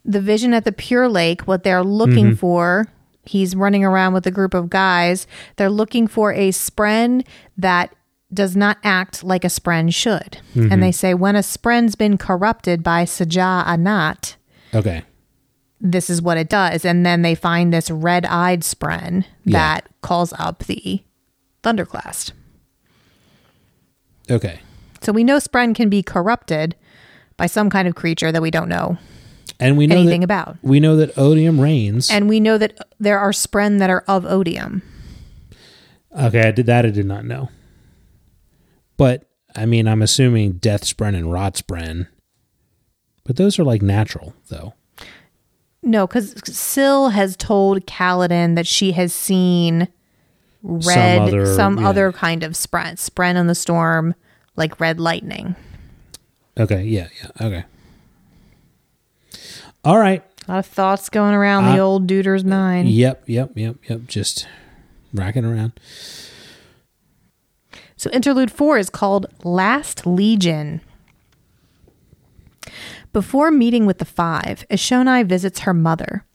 the vision at the Pure Lake, what they're looking mm-hmm. for, he's running around with a group of guys. They're looking for a spren that does not act like a spren should. And mm-hmm. they say, when a spren's been corrupted by Sja-anat, okay? this is what it does. And then they find this red eyed spren Yeah. that calls up the Thunderclast. Okay. So we know spren can be corrupted by some kind of creature that we don't know And we know anything that, about. we know that odium reigns. And we know that there are spren that are of odium. okay, I did that. I did not know. But I mean, I'm assuming death spren and rot spren. But those are like natural, though. No, because Syl has told Kaladin that she has seen red, some other- other, yeah. kind of spren, spren in the storm, like red lightning. Okay, yeah, yeah, okay. All right. A lot of thoughts going around the Uh, old duder's mind. Yep, yep, yep, yep. Just racking around. So interlude four is called Last Legion. Before meeting with the five, Eshonai visits her mother.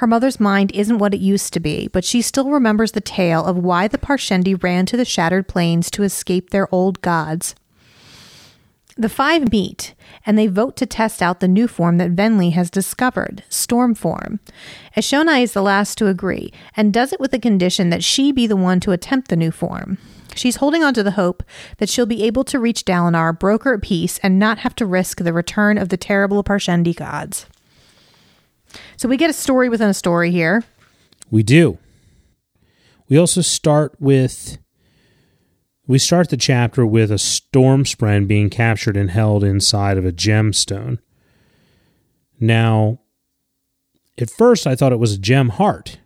Her mother's mind isn't what it used to be, but she still remembers the tale of why the Parshendi ran to the shattered plains to escape their old gods. The five meet, and they vote to test out the new form that Venli has discovered, Storm Form. Eshonai is the last to agree, and does it with the condition that she be the one to attempt the new form. She's holding on to the hope that she'll be able to reach Dalinar, broker at peace, and not have to risk the return of the terrible Parshendi gods. So we get a story within a story here. We do. We also start with we start the chapter with a storm spren being captured and held inside of a gemstone. Now, at first I thought it was a gem heart.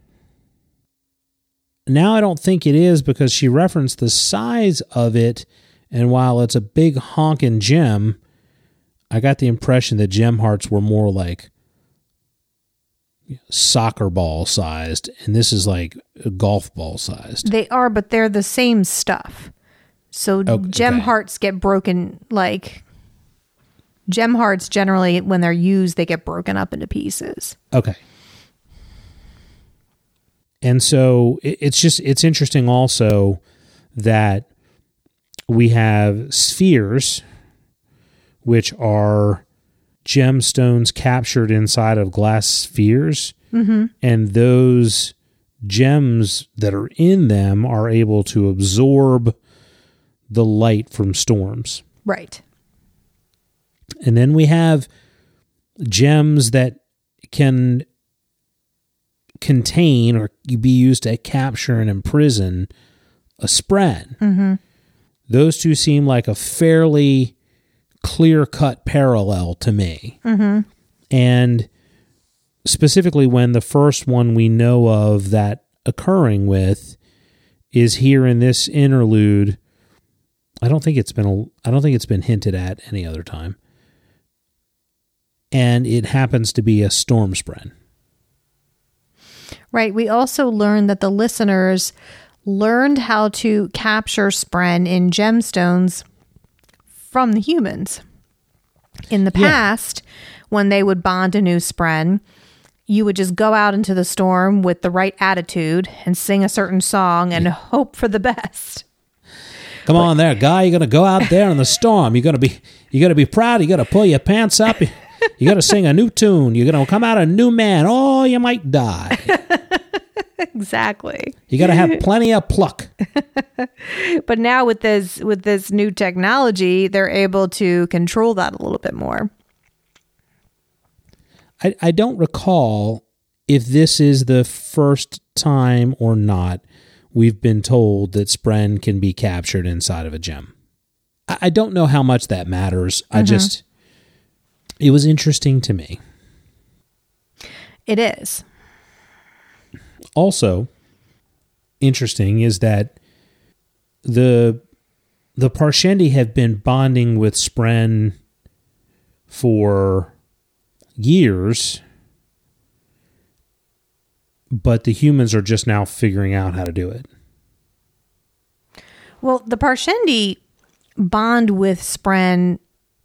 Now I don't think it is because she referenced the size of it, and while it's a big honking gem, I got the impression that gem hearts were more like soccer ball sized, and this is like a golf ball sized. They are, but they're the same stuff. So oh, Okay. gem hearts get broken like gem hearts generally when they're used they get broken up into pieces. Okay. And so it- it's just it's interesting also that we have spheres which are gemstones captured inside of glass spheres and those gems that are in them are able to absorb the light from storms Right. and then we have gems that can contain or be used to capture and imprison a spren. Mm-hmm. Those two seem like a fairly clear cut parallel to me. Mm-hmm. And specifically, when the first one we know of that occurring with is here in this interlude. I don't think it's been I don't think it's been hinted at any other time. And it happens to be a storm spren. Right. We also learned that the listeners learned how to capture spren in gemstones from the humans. In the Yeah. past, when they would bond a new spren, you would just go out into the storm with the right attitude and sing a certain song and hope for the best. Come on there, guy. You're gonna go out there in the storm. You're gonna be you gotta be proud. You gotta pull your pants up. You, you gotta sing a new tune. You're gonna come out a new man. Oh, you might die. Exactly. You gotta have plenty of pluck. But now with this with this new technology, they're able to control that a little bit more. I, I don't recall if this is the first time or not we've been told that Spren can be captured inside of a gem. I, I don't know how much that matters. I mm-hmm. just it was interesting to me. It is. Also interesting is that the the Parshendi have been bonding with Spren for years, but the humans are just now figuring out how to do it. Well, the Parshendi bond with Spren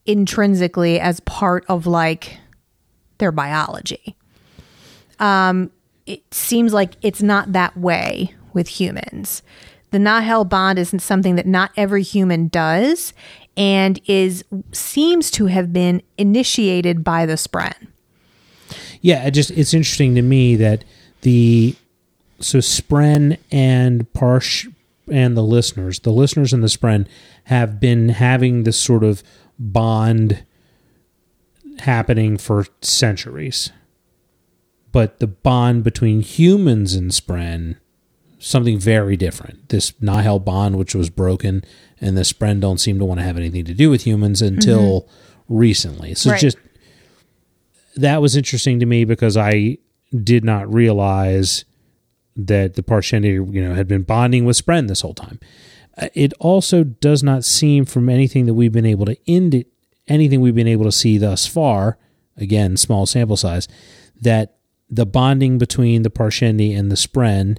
intrinsically as part of like their biology. Um, it seems like it's not that way with humans. The Nahel bond isn't something that not every human does and is seems to have been initiated by the Spren. Yeah, it just it's interesting to me that the so Spren and Parsh and the listeners, the listeners and the Spren have been having this sort of bond happening for centuries. But the bond between humans and Spren something very different. This Nahel bond which was broken and the Spren don't seem to want to have anything to do with humans until recently. So Right. just that was interesting to me because I did not realize that the Parshendi, you know, had been bonding with Spren this whole time. Uh, It also does not seem from anything that we've been able to end it, anything we've been able to see thus far, again, small sample size, that the bonding between the Parshendi and the Spren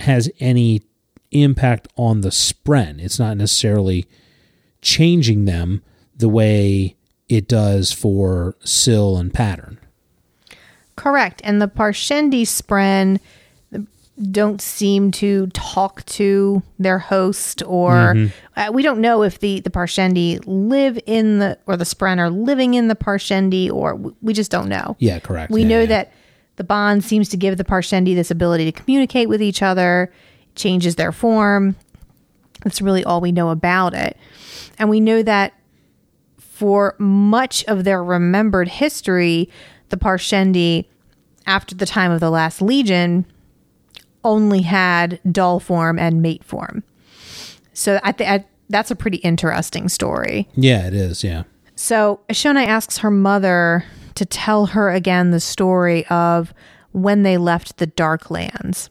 has any impact on the Spren. It's not necessarily changing them the way it does for Syl and Pattern. Correct. And the Parshendi Spren don't seem to talk to their host or uh, we don't know if the the Parshendi live in the or the Spren are living in the Parshendi or w- we just don't know. Yeah, correct. We Yeah, know yeah. that the bond seems to give the Parshendi this ability to communicate with each other, changes their form. That's really all we know about it. And we know that for much of their remembered history, the Parshendi, after the time of the last legion, only had dull form and mate form. So I think that's a pretty interesting story. Yeah, it is. Yeah. So Eshonai asks her mother to tell her again the story of when they left the Dark Lands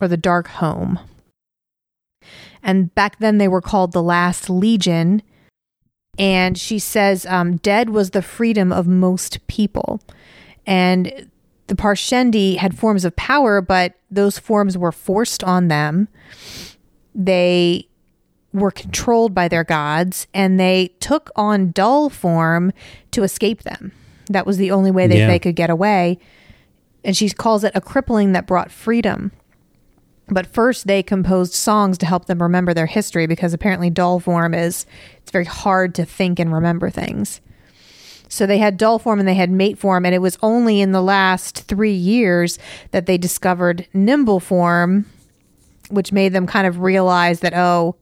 or the Dark Home. And back then they were called the Last Legion. And she says, um, dead was the freedom of most people. And the Parshendi had forms of power, but those forms were forced on them. They were controlled by their gods and they took on dull form to escape them. That was the only way that Yeah. they could get away. And she calls it a crippling that brought freedom. But first, they composed songs to help them remember their history because apparently, dull form is it's very hard to think and remember things. So they had dull form and they had mate form, and it was only in the last three years that they discovered nimble form, which made them kind of realize that oh,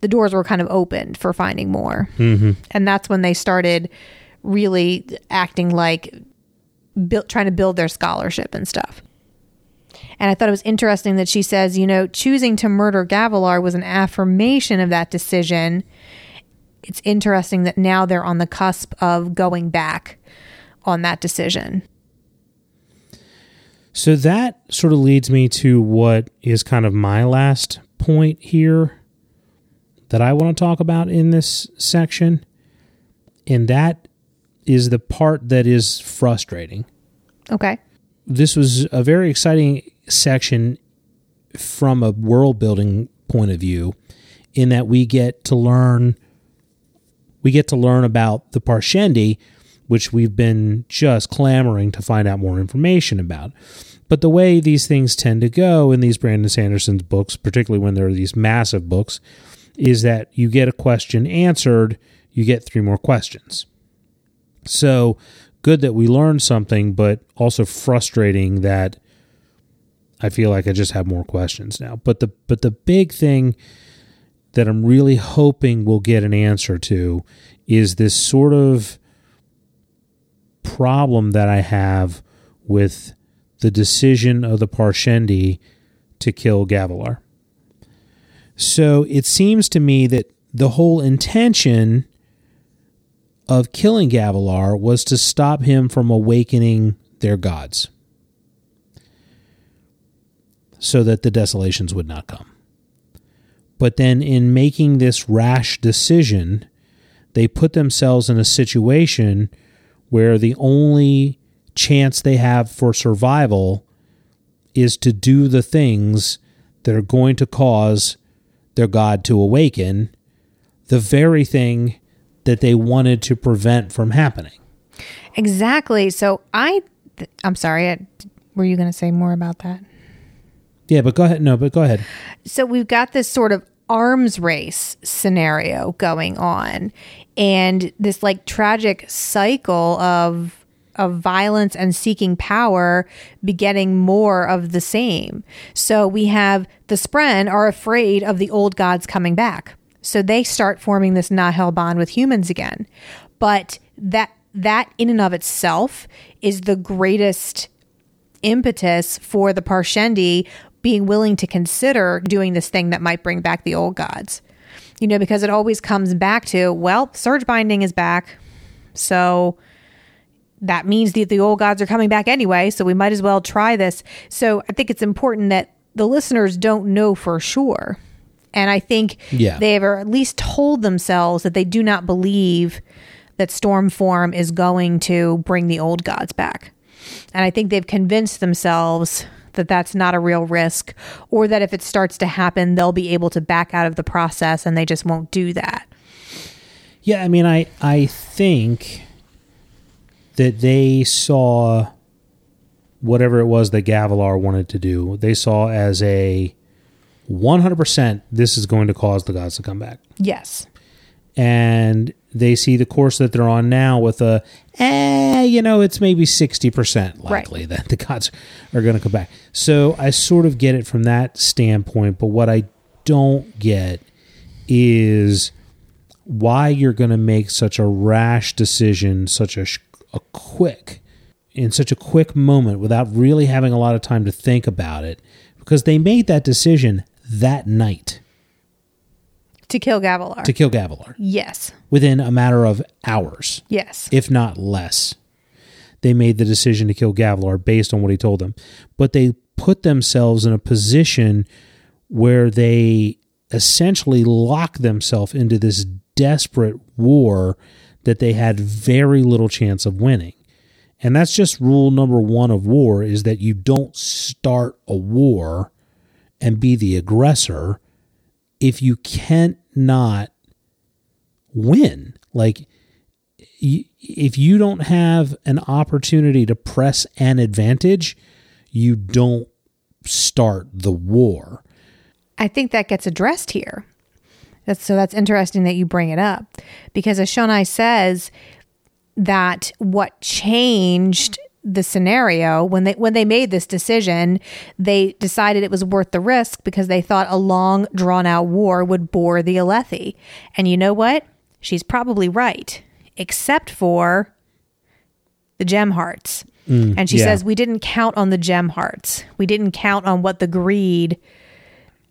the doors were kind of opened for finding more, mm-hmm. and that's when they started really acting like built trying to build their scholarship and stuff. And I thought it was interesting that she says, you know, choosing to murder Gavilar was an affirmation of that decision. It's interesting that now they're on the cusp of going back on that decision. So that sort of leads me to what is kind of my last point here that I want to talk about in this section. And that is the part that is frustrating. Okay. This was a very exciting section from a world building point of view in that we get to learn we get to learn about the Parshendi, which we've been just clamoring to find out more information about. But the way these things tend to go in these Brandon Sanderson's books, particularly when there are these massive books, is that you get a question answered, you get three more questions. So good that we learned something, but also frustrating that I feel like I just have more questions now. But the but the big thing that I'm really hoping we'll get an answer to is this sort of problem that I have with the decision of the Parshendi to kill Gavilar. So it seems to me that the whole intention of killing Gavilar was to stop him from awakening their gods so that the desolations would not come. But then, in making this rash decision, they put themselves in a situation where the only chance they have for survival is to do the things that are going to cause their God to awaken, the very thing that they wanted to prevent from happening. Exactly. So I, th- I'm sorry. I, were you going to say more about that? Yeah, but go ahead. No, but go ahead. So we've got this sort of arms race scenario going on and this like tragic cycle of of violence and seeking power begetting more of the same. So we have the Spren are afraid of the old gods coming back. So they start forming this Nahel bond with humans again. But that that in and of itself is the greatest impetus for the Parshendi being willing to consider doing this thing that might bring back the old gods. You know, because it always comes back to, well, surge binding is back. So that means that the old gods are coming back anyway, so we might as well try this. So I think it's important that the listeners don't know for sure. And I think Yeah. they've at least told themselves that they do not believe that Stormform is going to bring the old gods back. And I think they've convinced themselves that that's not a real risk or that if it starts to happen, they'll be able to back out of the process and they just won't do that. Yeah, I mean, I I think that they saw whatever it was that Gavilar wanted to do. They saw as a 100% this is going to cause the gods to come back. Yes. And they see the course that they're on now with a eh, you know, it's maybe 60% likely that the gods are going to come back. So I sort of get it from that standpoint, but what I don't get is why you're going to make such a rash decision, such a, a quick, in such a quick moment without really having a lot of time to think about it, because they made that decision that night To kill Gavilar. to kill Gavilar yes. within a matter of hours, Yes. if not less. They made the decision to kill Gavilar based on what he told them, but they put themselves in a position where they essentially lock themselves into this desperate war that they had very little chance of winning. And that's just rule number 1 of war is that you don't start a war and be the aggressor if you can't not win. Like if you don't have an opportunity to press an advantage, you don't start the war. I think that gets addressed here. That's so that's interesting that you bring it up because Eshonai says that what changed the scenario when they when they made this decision, they decided it was worth the risk because they thought a long drawn out war would bore the Alethi. And you know what? She's probably right, except for the gem hearts. Mm, and she yeah. says we didn't count on the gem hearts. We didn't count on what the greed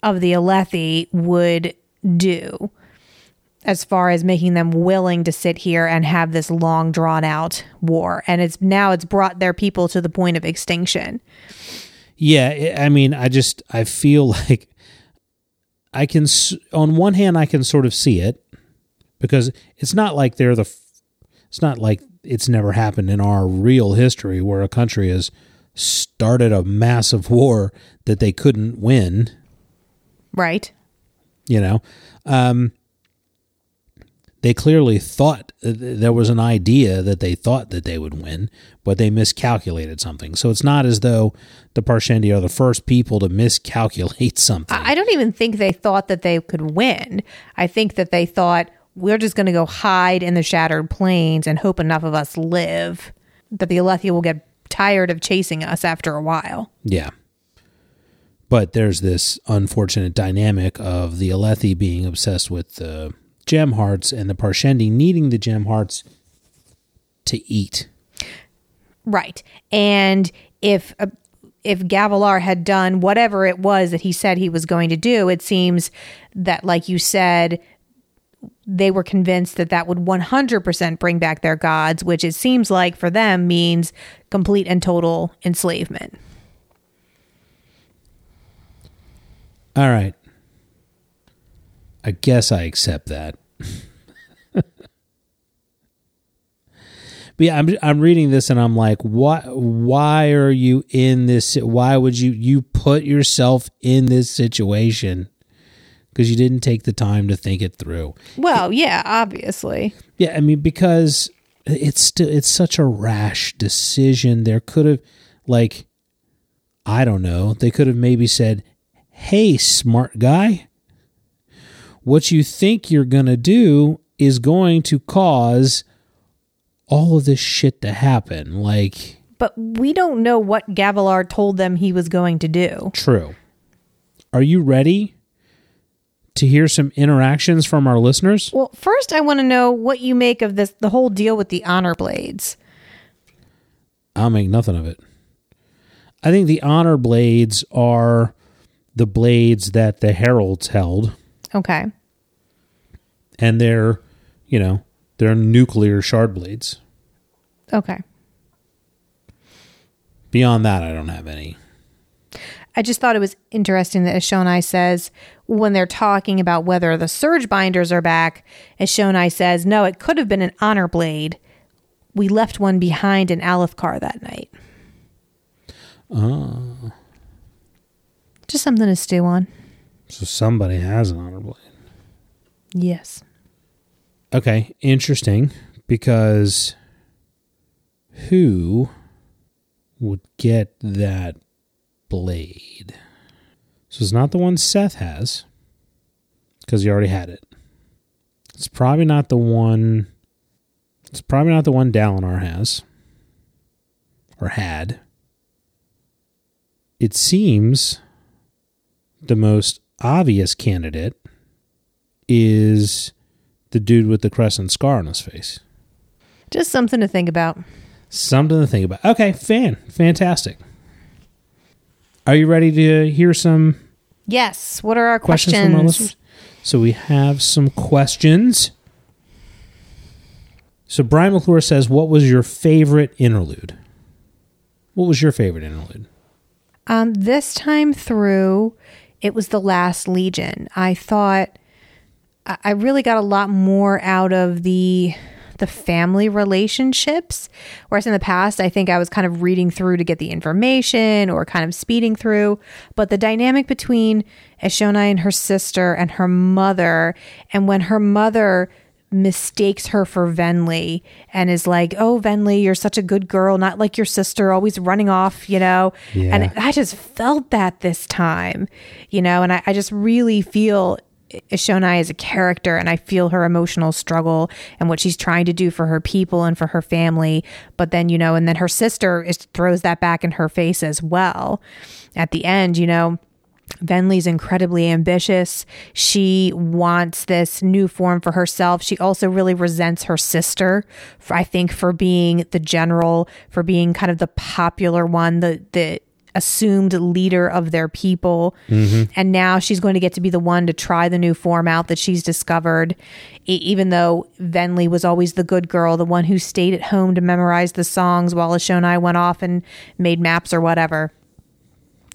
of the Alethi would do as far as making them willing to sit here and have this long drawn out war. And it's now it's brought their people to the point of extinction. Yeah, I mean, I just I feel like I can on one hand I can sort of see it because it's not like they're the it's not like it's never happened in our real history where a country has started a massive war that they couldn't win, right. You know. Um they clearly thought there was an idea that they thought that they would win, but they miscalculated something. So it's not as though the Parshendi are the first people to miscalculate something. I don't even think they thought that they could win. I think that they thought we're just going to go hide in the shattered plains and hope enough of us live that the Alethi will get tired of chasing us after a while. Yeah. But there's this unfortunate dynamic of the Alethi being obsessed with the gem hearts and the Parshendi needing the gem hearts to eat. Right. And if uh, if Gavilar had done whatever it was that he said he was going to do, it seems that like you said they were convinced that that would 100% bring back their gods, which it seems like for them means complete and total enslavement. All right. I guess I accept that. but yeah, I'm I'm reading this and I'm like, why why are you in this why would you you put yourself in this situation? Because you didn't take the time to think it through. Well, yeah, obviously. Yeah, I mean because it's still it's such a rash decision. There could have like I don't know. They could have maybe said, "Hey, smart guy, what you think you're going to do is going to cause all of this shit to happen." Like But we don't know what Gavilar told them he was going to do. True. Are you ready to hear some interactions from our listeners? Well, first I want to know what you make of this the whole deal with the honor blades. I'll make nothing of it. I think the honor blades are the blades that the heralds held, Okay. And they're, you know, they're nuclear shard blades. Okay. Beyond that, I don't have any. I just thought it was interesting that Eshonai says when they're talking about whether the surge binders are back, Eshonai says, no, it could have been an honor blade. We left one behind in Alethkar that night. Oh. Just something to stew on. So somebody has an honor blade. Yes. Okay, interesting because who would get that blade? So it's not the one Seth has because he already had it. It's probably not the one. It's probably not the one Dalinar has or had. It seems the most obvious candidate is the dude with the crescent scar on his face. Just something to think about. Something to think about. Okay, fan. Fantastic. Are you ready to hear some Yes. What are our questions, questions? from our listeners? So we have some questions. So Brian McClure says, What was your favorite interlude? What was your favorite interlude? Um, this time through, it was the Last Legion. I thought I really got a lot more out of the the family relationships. Whereas in the past, I think I was kind of reading through to get the information or kind of speeding through. But the dynamic between Eshonai and her sister and her mother, and when her mother mistakes her for Venli and is like, "Oh, Venli, you're such a good girl, not like your sister, always running off," you know. Yeah. And I just felt that this time, you know, and I, I just really feel Eshonai as a character and I feel her emotional struggle and what she's trying to do for her people and for her family. But then, you know, and then her sister is, throws that back in her face as well. At the end, you know, Venli's incredibly ambitious. She wants this new form for herself. She also really resents her sister, for, I think, for being the general, for being kind of the popular one, the the assumed leader of their people. And now she's going to get to be the one to try the new form out that she's discovered. E- even though Venli was always the good girl, the one who stayed at home to memorize the songs while Eshonai went off and made maps or whatever.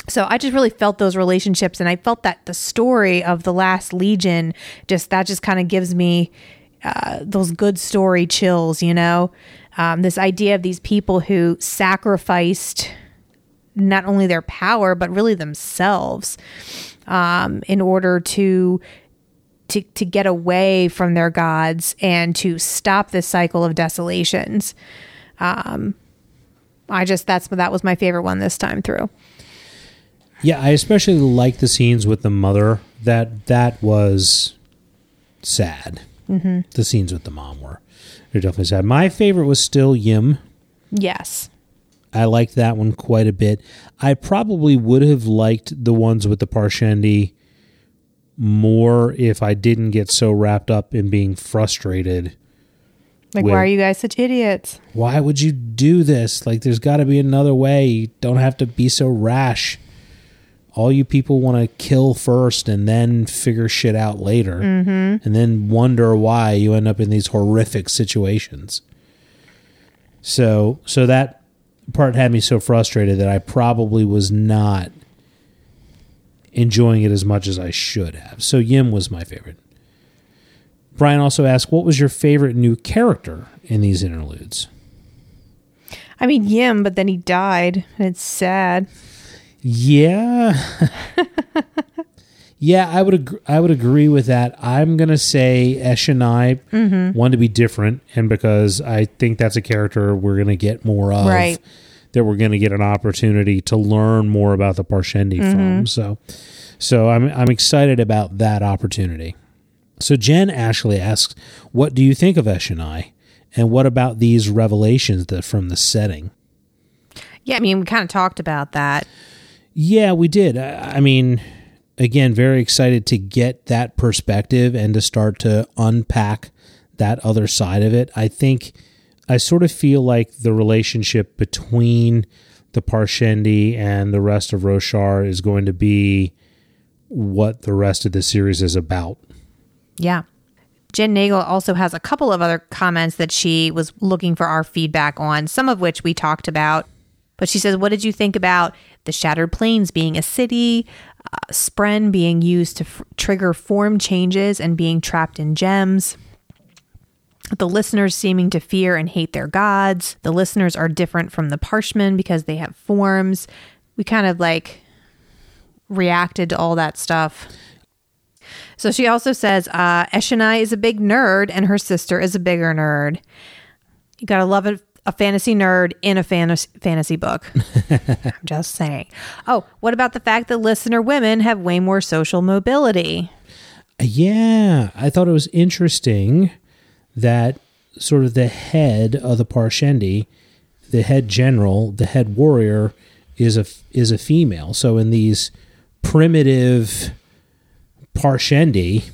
So I just really felt those relationships and I felt that the story of the last legion just that just kind of gives me uh, those good story chills, you know? Um, this idea of these people who sacrificed not only their power but really themselves um, in order to to to get away from their gods and to stop this cycle of desolations. Um, I just that's that was my favorite one this time through. Yeah, I especially like the scenes with the mother. That that was sad. Mm-hmm. The scenes with the mom were they're definitely sad. My favorite was still Ym. Yes. I liked that one quite a bit. I probably would have liked the ones with the Parshendi more if I didn't get so wrapped up in being frustrated. Like, With- why are you guys such idiots? Why would you do this? Like, there's got to be another way. You don't have to be so rash. All you people want to kill first and then figure shit out later. Mm-hmm. And then wonder why you end up in these horrific situations. So, so that part had me so frustrated that I probably was not enjoying it as much as I should have. So Ym was my favorite. Brian also asked, "What was your favorite new character in these interludes?" I mean, Ym, but then he died. and It's sad. Yeah, yeah, I would ag- I would agree with that. I'm gonna say Eshonai want to be different, and because I think that's a character we're gonna get more of, Right. That we're gonna get an opportunity to learn more about the Parshendi mm-hmm. from. So, so I'm I'm excited about that opportunity. So Jen Ashley asks, "What do you think of Eshonai, and what about these revelations that from the setting?" Yeah, I mean, we kind of talked about that. Yeah, we did. I I mean, again, very excited to get that perspective and to start to unpack that other side of it. I think I sort of feel like the relationship between the Parshendi and the rest of Roshar is going to be what the rest of the series is about. Yeah. Jen Nagel also has a couple of other comments that she was looking for our feedback on, some of which we talked about. But she says, What did you think about the Shattered Plains being a city, Spren being used to f- trigger form changes and being trapped in gems? The listeners seeming to fear and hate their gods. The listeners are different from the Parshmen because they have forms. We kind of like reacted to all that stuff. So she also says uh, Eshonai is a big nerd and her sister is a bigger nerd. You gotta love a, a fantasy nerd in a fantasy fantasy book. I'm just saying. Oh, what about the fact that listener women have way more social mobility? Uh, yeah, I thought it was interesting that sort of the head of the Parshendi, the head general, the head warrior, is a is a female. So in these primitive Parshendi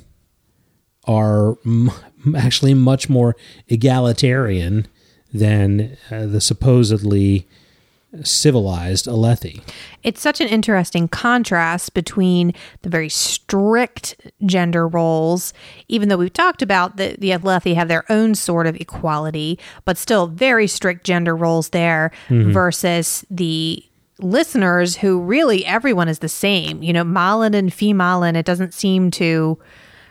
are m- actually much more egalitarian than uh, the supposedly civilized Alethi. It's such an interesting contrast between the very strict gender roles, even though we've talked about that the Alethi have their own sort of equality, but still very strict gender roles there versus the listeners who really everyone is the same. You know, Malen and Femalen, it doesn't seem to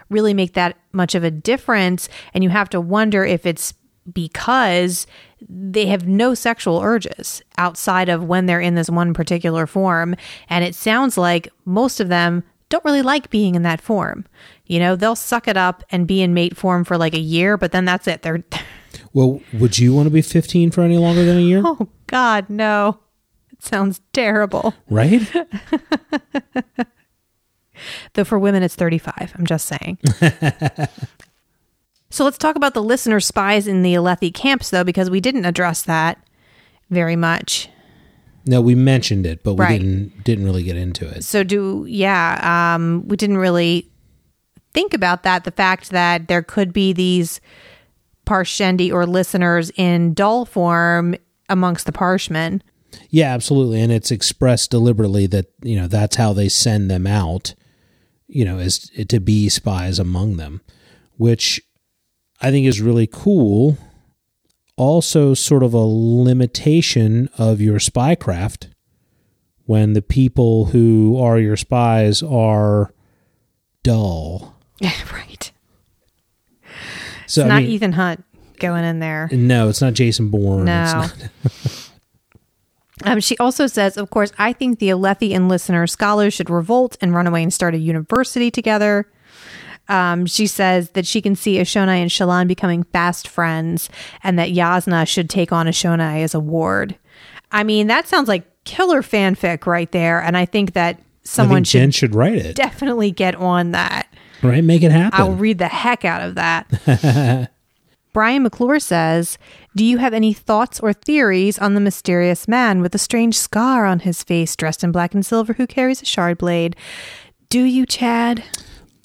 really make that much of a difference. And you have to wonder if it's because they have no sexual urges outside of when they're in this one particular form. And it sounds like most of them don't really like being in that form. You know, they'll suck it up and be in mate form for like a year, but then that's it. They're, Well, would you want to be 15 for any longer than a year? oh God, no. It sounds terrible. Right? Though for women, it's 35. I'm just saying. so let's talk about the listener spies in the Alethi camps, though, because we didn't address that very much. No, we mentioned it, but we Right. didn't didn't really get into it. So, do, yeah, um, we didn't really think about that. The fact that there could be these Parshendi or listeners in dull form amongst the Parshmen. Yeah, absolutely, and it's expressed deliberately that you know that's how they send them out. You know, is to be spies among them, which I think is really cool. Also, sort of a limitation of your spycraft when the people who are your spies are dull. Yeah, right. So It's I not mean, Ethan Hunt going in there. no, it's not Jason Bourne. It's No. not- Um, she also says, of course, I think the Alethi and listener scholars should revolt and run away and start a university together. Um, she says that she can see Eshonai and Shallan becoming fast friends and that Jasnah should take on Eshonai as a ward. I mean, that sounds like killer fanfic right there. And I think that someone think should Jen should write it. definitely get on that. right, make it happen. I'll read the heck out of that. Brian McClure says, Do you have any thoughts or theories on the mysterious man with a strange scar on his face, dressed in black and silver, who carries a shard blade? Do you, Chad?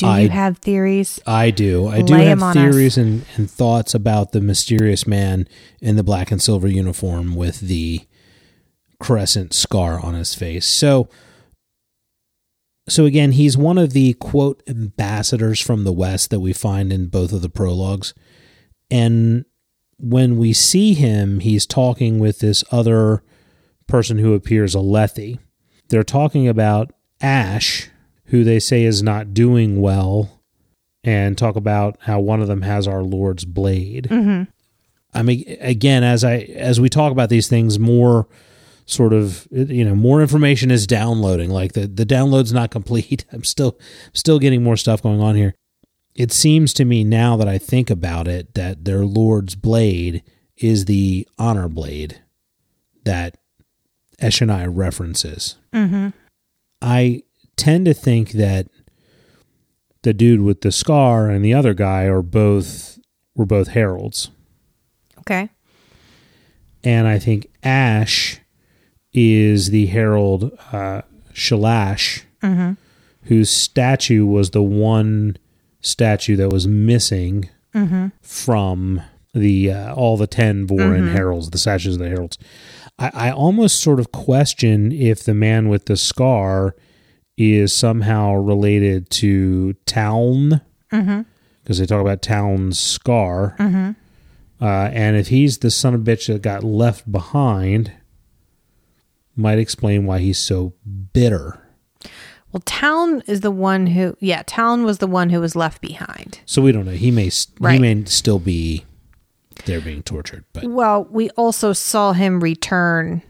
Do I- you have theories? I do. I do Lay have theories and, and thoughts about the mysterious man in the black and silver uniform with the crescent scar on his face. So so again, he's one of the quote ambassadors from the west that we find in both of the prologues. And when we see him, he's talking with this other person who appears Alethi. They're talking about Ash, who they say is not doing well and talk about how one of them has our Lord's blade. I mean, again, as I as we talk about these things, more sort of you know more information is downloading. Like the the download's not complete. I'm still still getting more stuff going on here. It seems to me now that I think about it that their Lord's blade is the honor blade that Eshonai references. Mm-hmm. I tend to think that the dude with the scar and the other guy are both were both heralds. Okay. And I think Ash is the herald uh, Shalash, Mm-hmm. whose statue was the one statue that was missing Mm-hmm. from the uh, all the ten Vorin heralds, the statues of the heralds. I, I almost sort of question if the man with the scar is somehow related to Taln, Mm-hmm. because they talk about Taln's scar, Mm-hmm. uh, and if he's the son of a bitch that got left behind, might explain why he's so bitter. Well, Taln is the one who, yeah, Taln was the one who was left behind. So we don't know. He may s- he may still be there being tortured, but Well, we also saw him return,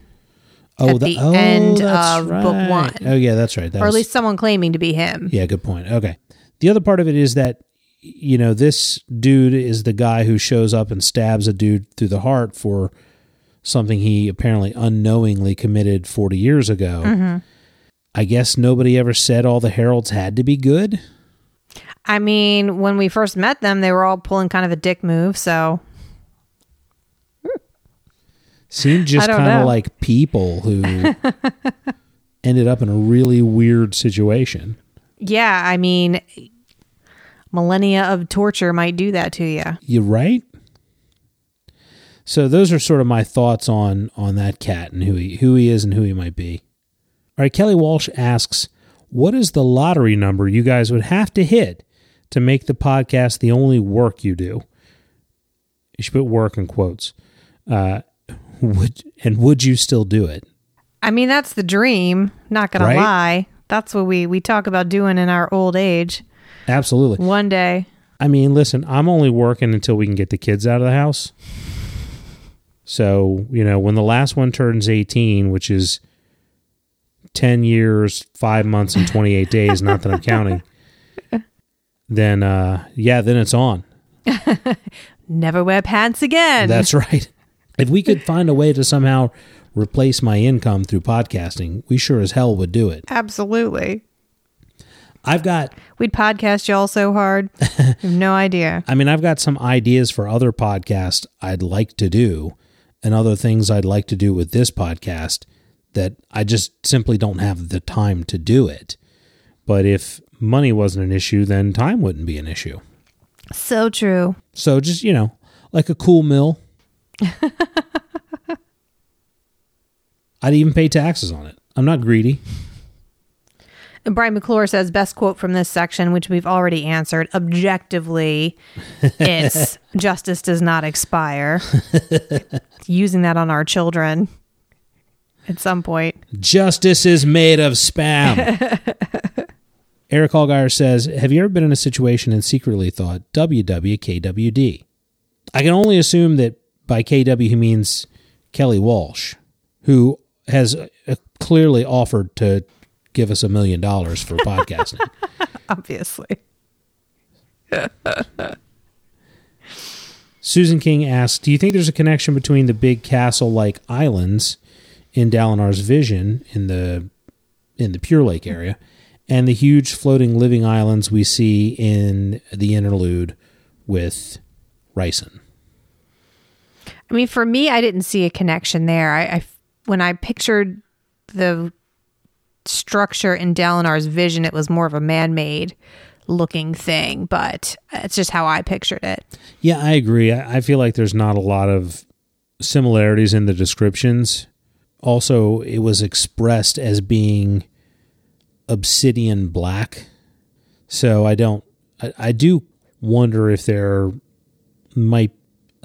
oh, at the end that's of book one. Oh yeah, that's right. That or at least someone claiming to be him. Yeah, good point. Okay. The other part of it is that you know, this dude is the guy who shows up and stabs a dude through the heart for something he apparently unknowingly committed 40 years ago. Mm-hmm. I guess nobody ever said all the heralds had to be good. I mean, when we first met them, they were all pulling kind of a dick move. So Seemed just kind of like people who ended up in a really weird situation. yeah, I mean, millennia of torture might do that to you. You're right? So those are sort of my thoughts on on that cat and who he who he is and who he might be. All right, Kelly Walsh asks, "What is the lottery number you guys would have to hit to make the podcast the only work you do?" You should put "work" in quotes. Uh, would and would you still do it? I mean, that's the dream. Not gonna Right? lie. That's what we we talk about doing in our old age. Absolutely. One day. I mean, listen, I'm only working until we can get the kids out of the house. So, you know, when the last one turns 18, which is 10 years, 5 months, and 28 days, not that I'm counting, then, uh, yeah, then it's on. Never wear pants again. That's right. If we could find a way to somehow replace my income through podcasting, we sure as hell would do it. Absolutely. I've got We'd podcast y'all so hard. You have no idea. I mean, I've got some ideas for other podcasts I'd like to do and other things I'd like to do with this podcast that I just simply don't have the time to do it. But if money wasn't an issue, then time wouldn't be an issue. So true. So just, you know, like a cool mill. I'd even pay taxes on it. I'm not greedy. And Brian McClure says best quote from this section, which we've already answered. Objectively, it's justice does not expire. Using that on our children at some point. Justice is made of spam. Eric Allgaier says, Have you ever been in a situation and secretly thought WWKWD? I can only assume that by KW he means Kelly Walsh, who has uh, clearly offered to give us a million dollars for podcasting. Obviously. Susan King asks, "Do you think there's a connection between the big castle-like islands in Dalinar's vision in the in the Pure Lake area and the huge floating living islands we see in the interlude with Rysn?" I mean, for me, I didn't see a connection there. I, I when I pictured the structure in Dalinar's vision, it was more of a man-made looking thing, but it's just how I pictured it. Yeah, I agree. I I feel like there's not a lot of similarities in the descriptions. Also, it was expressed as being obsidian black. So I don't, I, I do wonder if there might,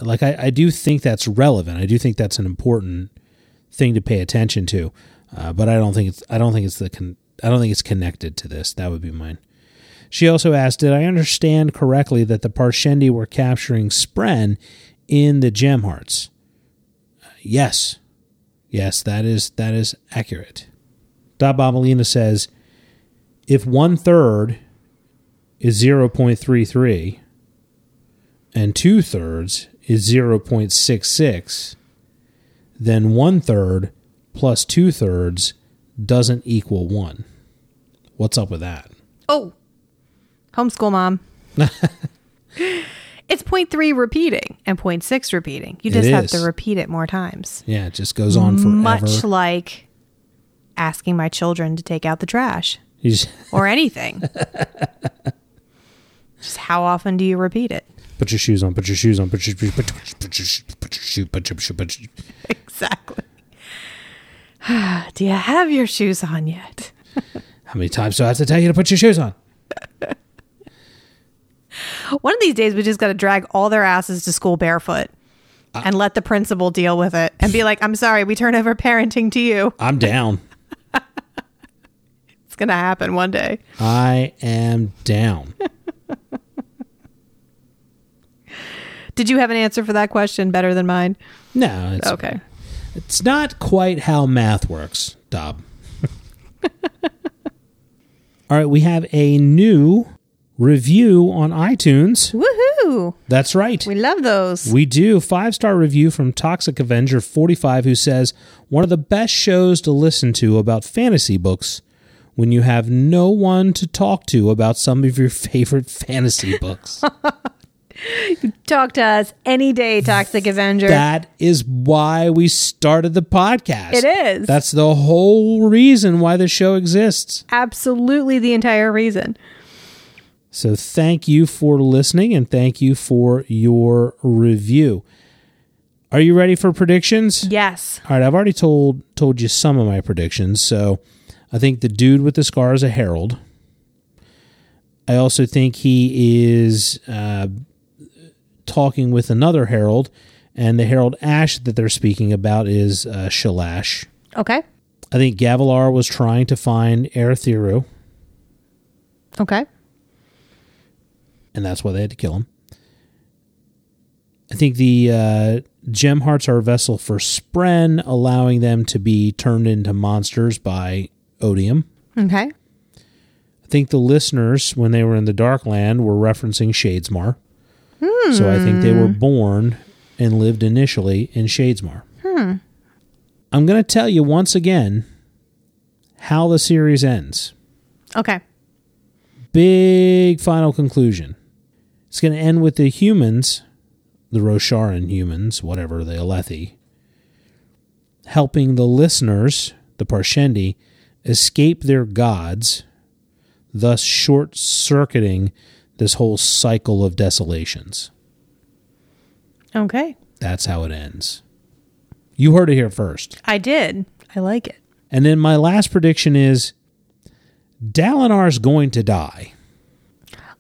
like, I, I do think that's relevant. I do think that's an important thing to pay attention to. Uh, but I don't think it's, I don't think it's the, con- I don't think it's connected to this. That would be mine. She also asked, Did I understand correctly that the Parshendi were capturing Spren in the Gem Hearts? Uh, yes. Yes, that is that is accurate. Da Babalina says if one third is 0.33 and two thirds is 0.66, then one third plus two thirds doesn't equal one. What's up with that? Oh, homeschool mom. it's point three repeating and point six repeating. You just have to repeat it more times. Yeah, it just goes on forever. Much like asking my children to take out the trash or anything. just how often do you repeat it? Put your shoes on. Put your shoes on. Put your put your put your, put your, shoe- put your shoe. Put your shoe. Put your, Exactly. do you have your shoes on yet? how many times do I have to tell you to put your shoes on? One of these days, we just got to drag all their asses to school barefoot and let the principal deal with it and be like, I'm sorry, we turn over parenting to you. I'm down. It's going to happen one day. I am down. Did you have an answer for that question better than mine? No, it's Okay. It's not quite how math works, Dob. All right, we have a new review on iTunes. Woohoo! That's right. We love those. We do. Five star review from Toxic Avenger 45, who says, One of the best shows to listen to about fantasy books when you have no one to talk to about some of your favorite fantasy books. Talk to us any day, Toxic Avenger. that is why we started the podcast. It is. That's the whole reason why the show exists. Absolutely the entire reason. So thank you for listening and thank you for your review. Are you ready for predictions? Yes. All right, I've already told told you some of my predictions. So I think the dude with the scar is a herald. I also think he is uh, talking with another herald, and the herald Ash that they're speaking about is uh, Shalash. Okay. I think Gavilar was trying to find Urithiru, Okay. and that's why they had to kill him. I think the uh, gem hearts are a vessel for Spren, allowing them to be turned into monsters by Odium. Okay. I think the listeners, when they were in the Dark Land, were referencing Shadesmar. So I think they were hmm. born and lived initially in Shadesmar. Hmm. I'm going to tell you once again how the series ends. Okay. Big final conclusion. It's going to end with the humans, the Rosharan humans, whatever, the Alethi, helping the listeners, the Parshendi, escape their gods, thus short circuiting this whole cycle of desolations. Okay. That's how it ends. You heard it here first. I did. I like it. And then my last prediction is Dalinar's going to die.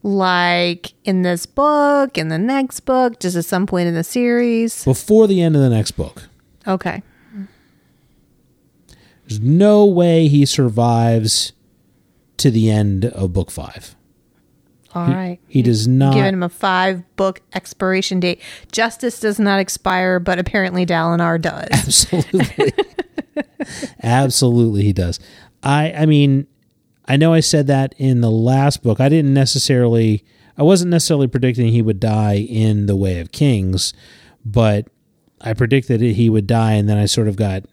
Like in this book, in the next book, just at some point in the series. before the end of the next book. Okay. There's no way he survives to the end of book five. All right. He does not. Giving him a five book expiration date. Justice does not expire, but apparently Dalinar does. absolutely, absolutely, he does. I, I mean, I know I said that in the last book. I didn't necessarily. I wasn't necessarily predicting he would die in the Way of Kings, but I predicted he would die, and then I sort of got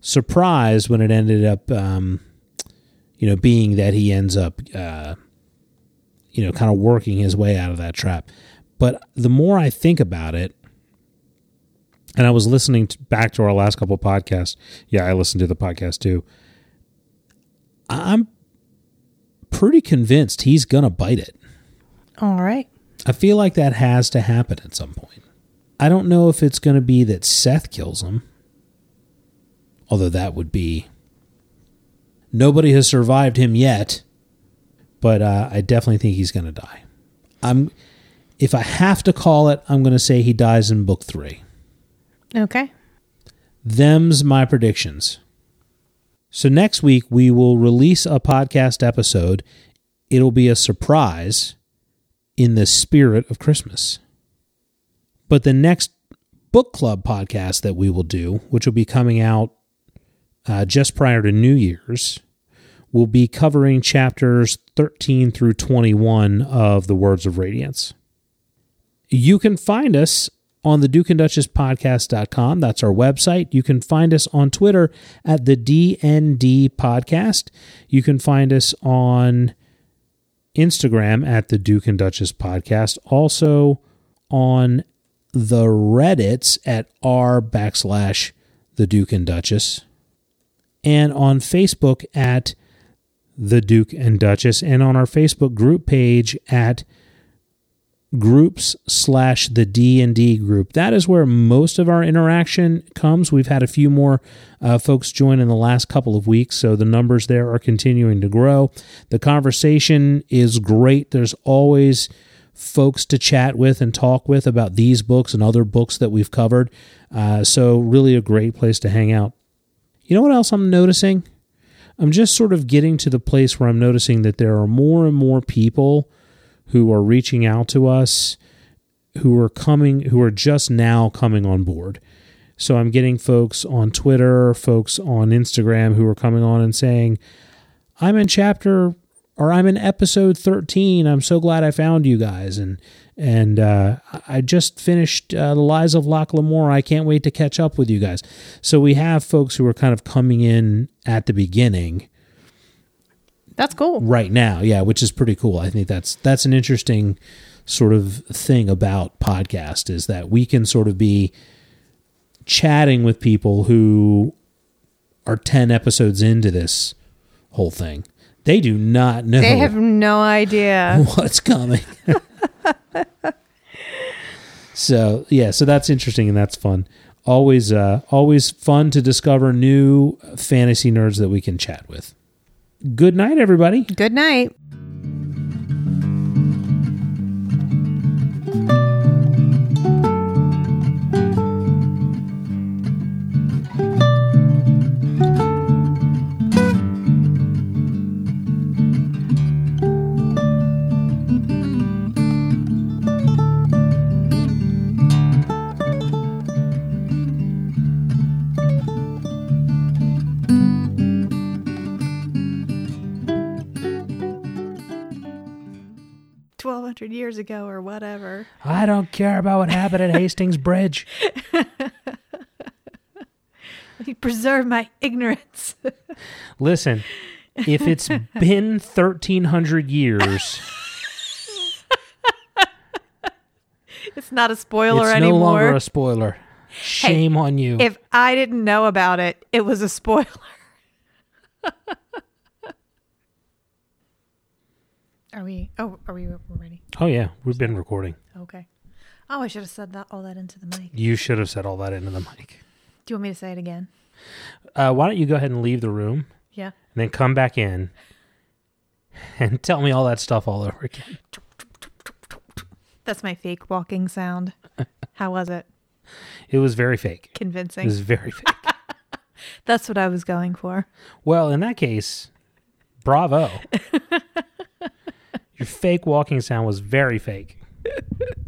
surprised when it ended up, um, you know, being that he ends up, uh, you know, kind of working his way out of that trap. But the more I think about it, and I was listening to, back to our last couple podcasts. Yeah, I listened to the podcast too. I'm pretty convinced he's gonna bite it. All right. I feel like that has to happen at some point. I don't know if it's going to be that Seth kills him, although that would be. Nobody has survived him yet, but uh, I definitely think he's going to die. I'm, if I have to call it, I'm going to say he dies in book three. Okay. Them's my predictions. So next week we will release a podcast episode. It'll be a surprise in the spirit of Christmas. But the next book club podcast that we will do, which will be coming out uh, just prior to New Year's, will be covering chapters 13 through 21 of the Words of Radiance. You can find us on the Duke and Duchess podcast.com. That's our website. You can find us on Twitter at the DND podcast. You can find us on Instagram at the Duke and Duchess podcast. Also on the Reddits at r backslash the Duke and Duchess. And on Facebook at the Duke and Duchess. And on our Facebook group page at groups slash the d&d group that is where most of our interaction comes we've had a few more uh, folks join in the last couple of weeks so the numbers there are continuing to grow the conversation is great there's always folks to chat with and talk with about these books and other books that we've covered. Uh, so, really, a great place to hang out. You know what else I'm noticing? I'm just sort of getting to the place where I'm noticing that there are more and more people who are reaching out to us who are coming, who are just now coming on board. So I'm getting folks on Twitter, folks on Instagram who are coming on and saying, I'm in chapter or I'm in episode 13. I'm so glad I found you guys. And and uh, I just finished uh, The Lies of Locke Lamora. I can't wait to catch up with you guys. So we have folks who are kind of coming in at the beginning That's cool. right now. Yeah, which is pretty cool. I think that's that's an interesting sort of thing about podcast is that we can sort of be chatting with people who are 10 episodes into this whole thing. They do not know They have no idea. what's coming. so, yeah, so that's interesting and that's fun. Always uh always fun to discover new fantasy nerds that we can chat with. Good night everybody. Good night. Hundred years ago, or whatever. I don't care about what happened at Hastings Bridge. You preserve my ignorance. Listen, if it's been 1300 years, it's not a spoiler anymore. it's no longer a spoiler. Shame on you. if I didn't know about it, it was a spoiler. are we? Oh, are we we're ready? oh yeah, we've been recording. Okay. Oh, I should have said that all that into the mic. You should have said all that into the mic. Do you want me to say it again? Uh, why don't you go ahead and leave the room Yeah. and then come back in and tell me all that stuff all over again. That's my fake walking sound. How was it? It was very fake. Convincing. It Convincing. was very fake. That's what I was going for. well, in that case, bravo. Your fake walking sound was very fake.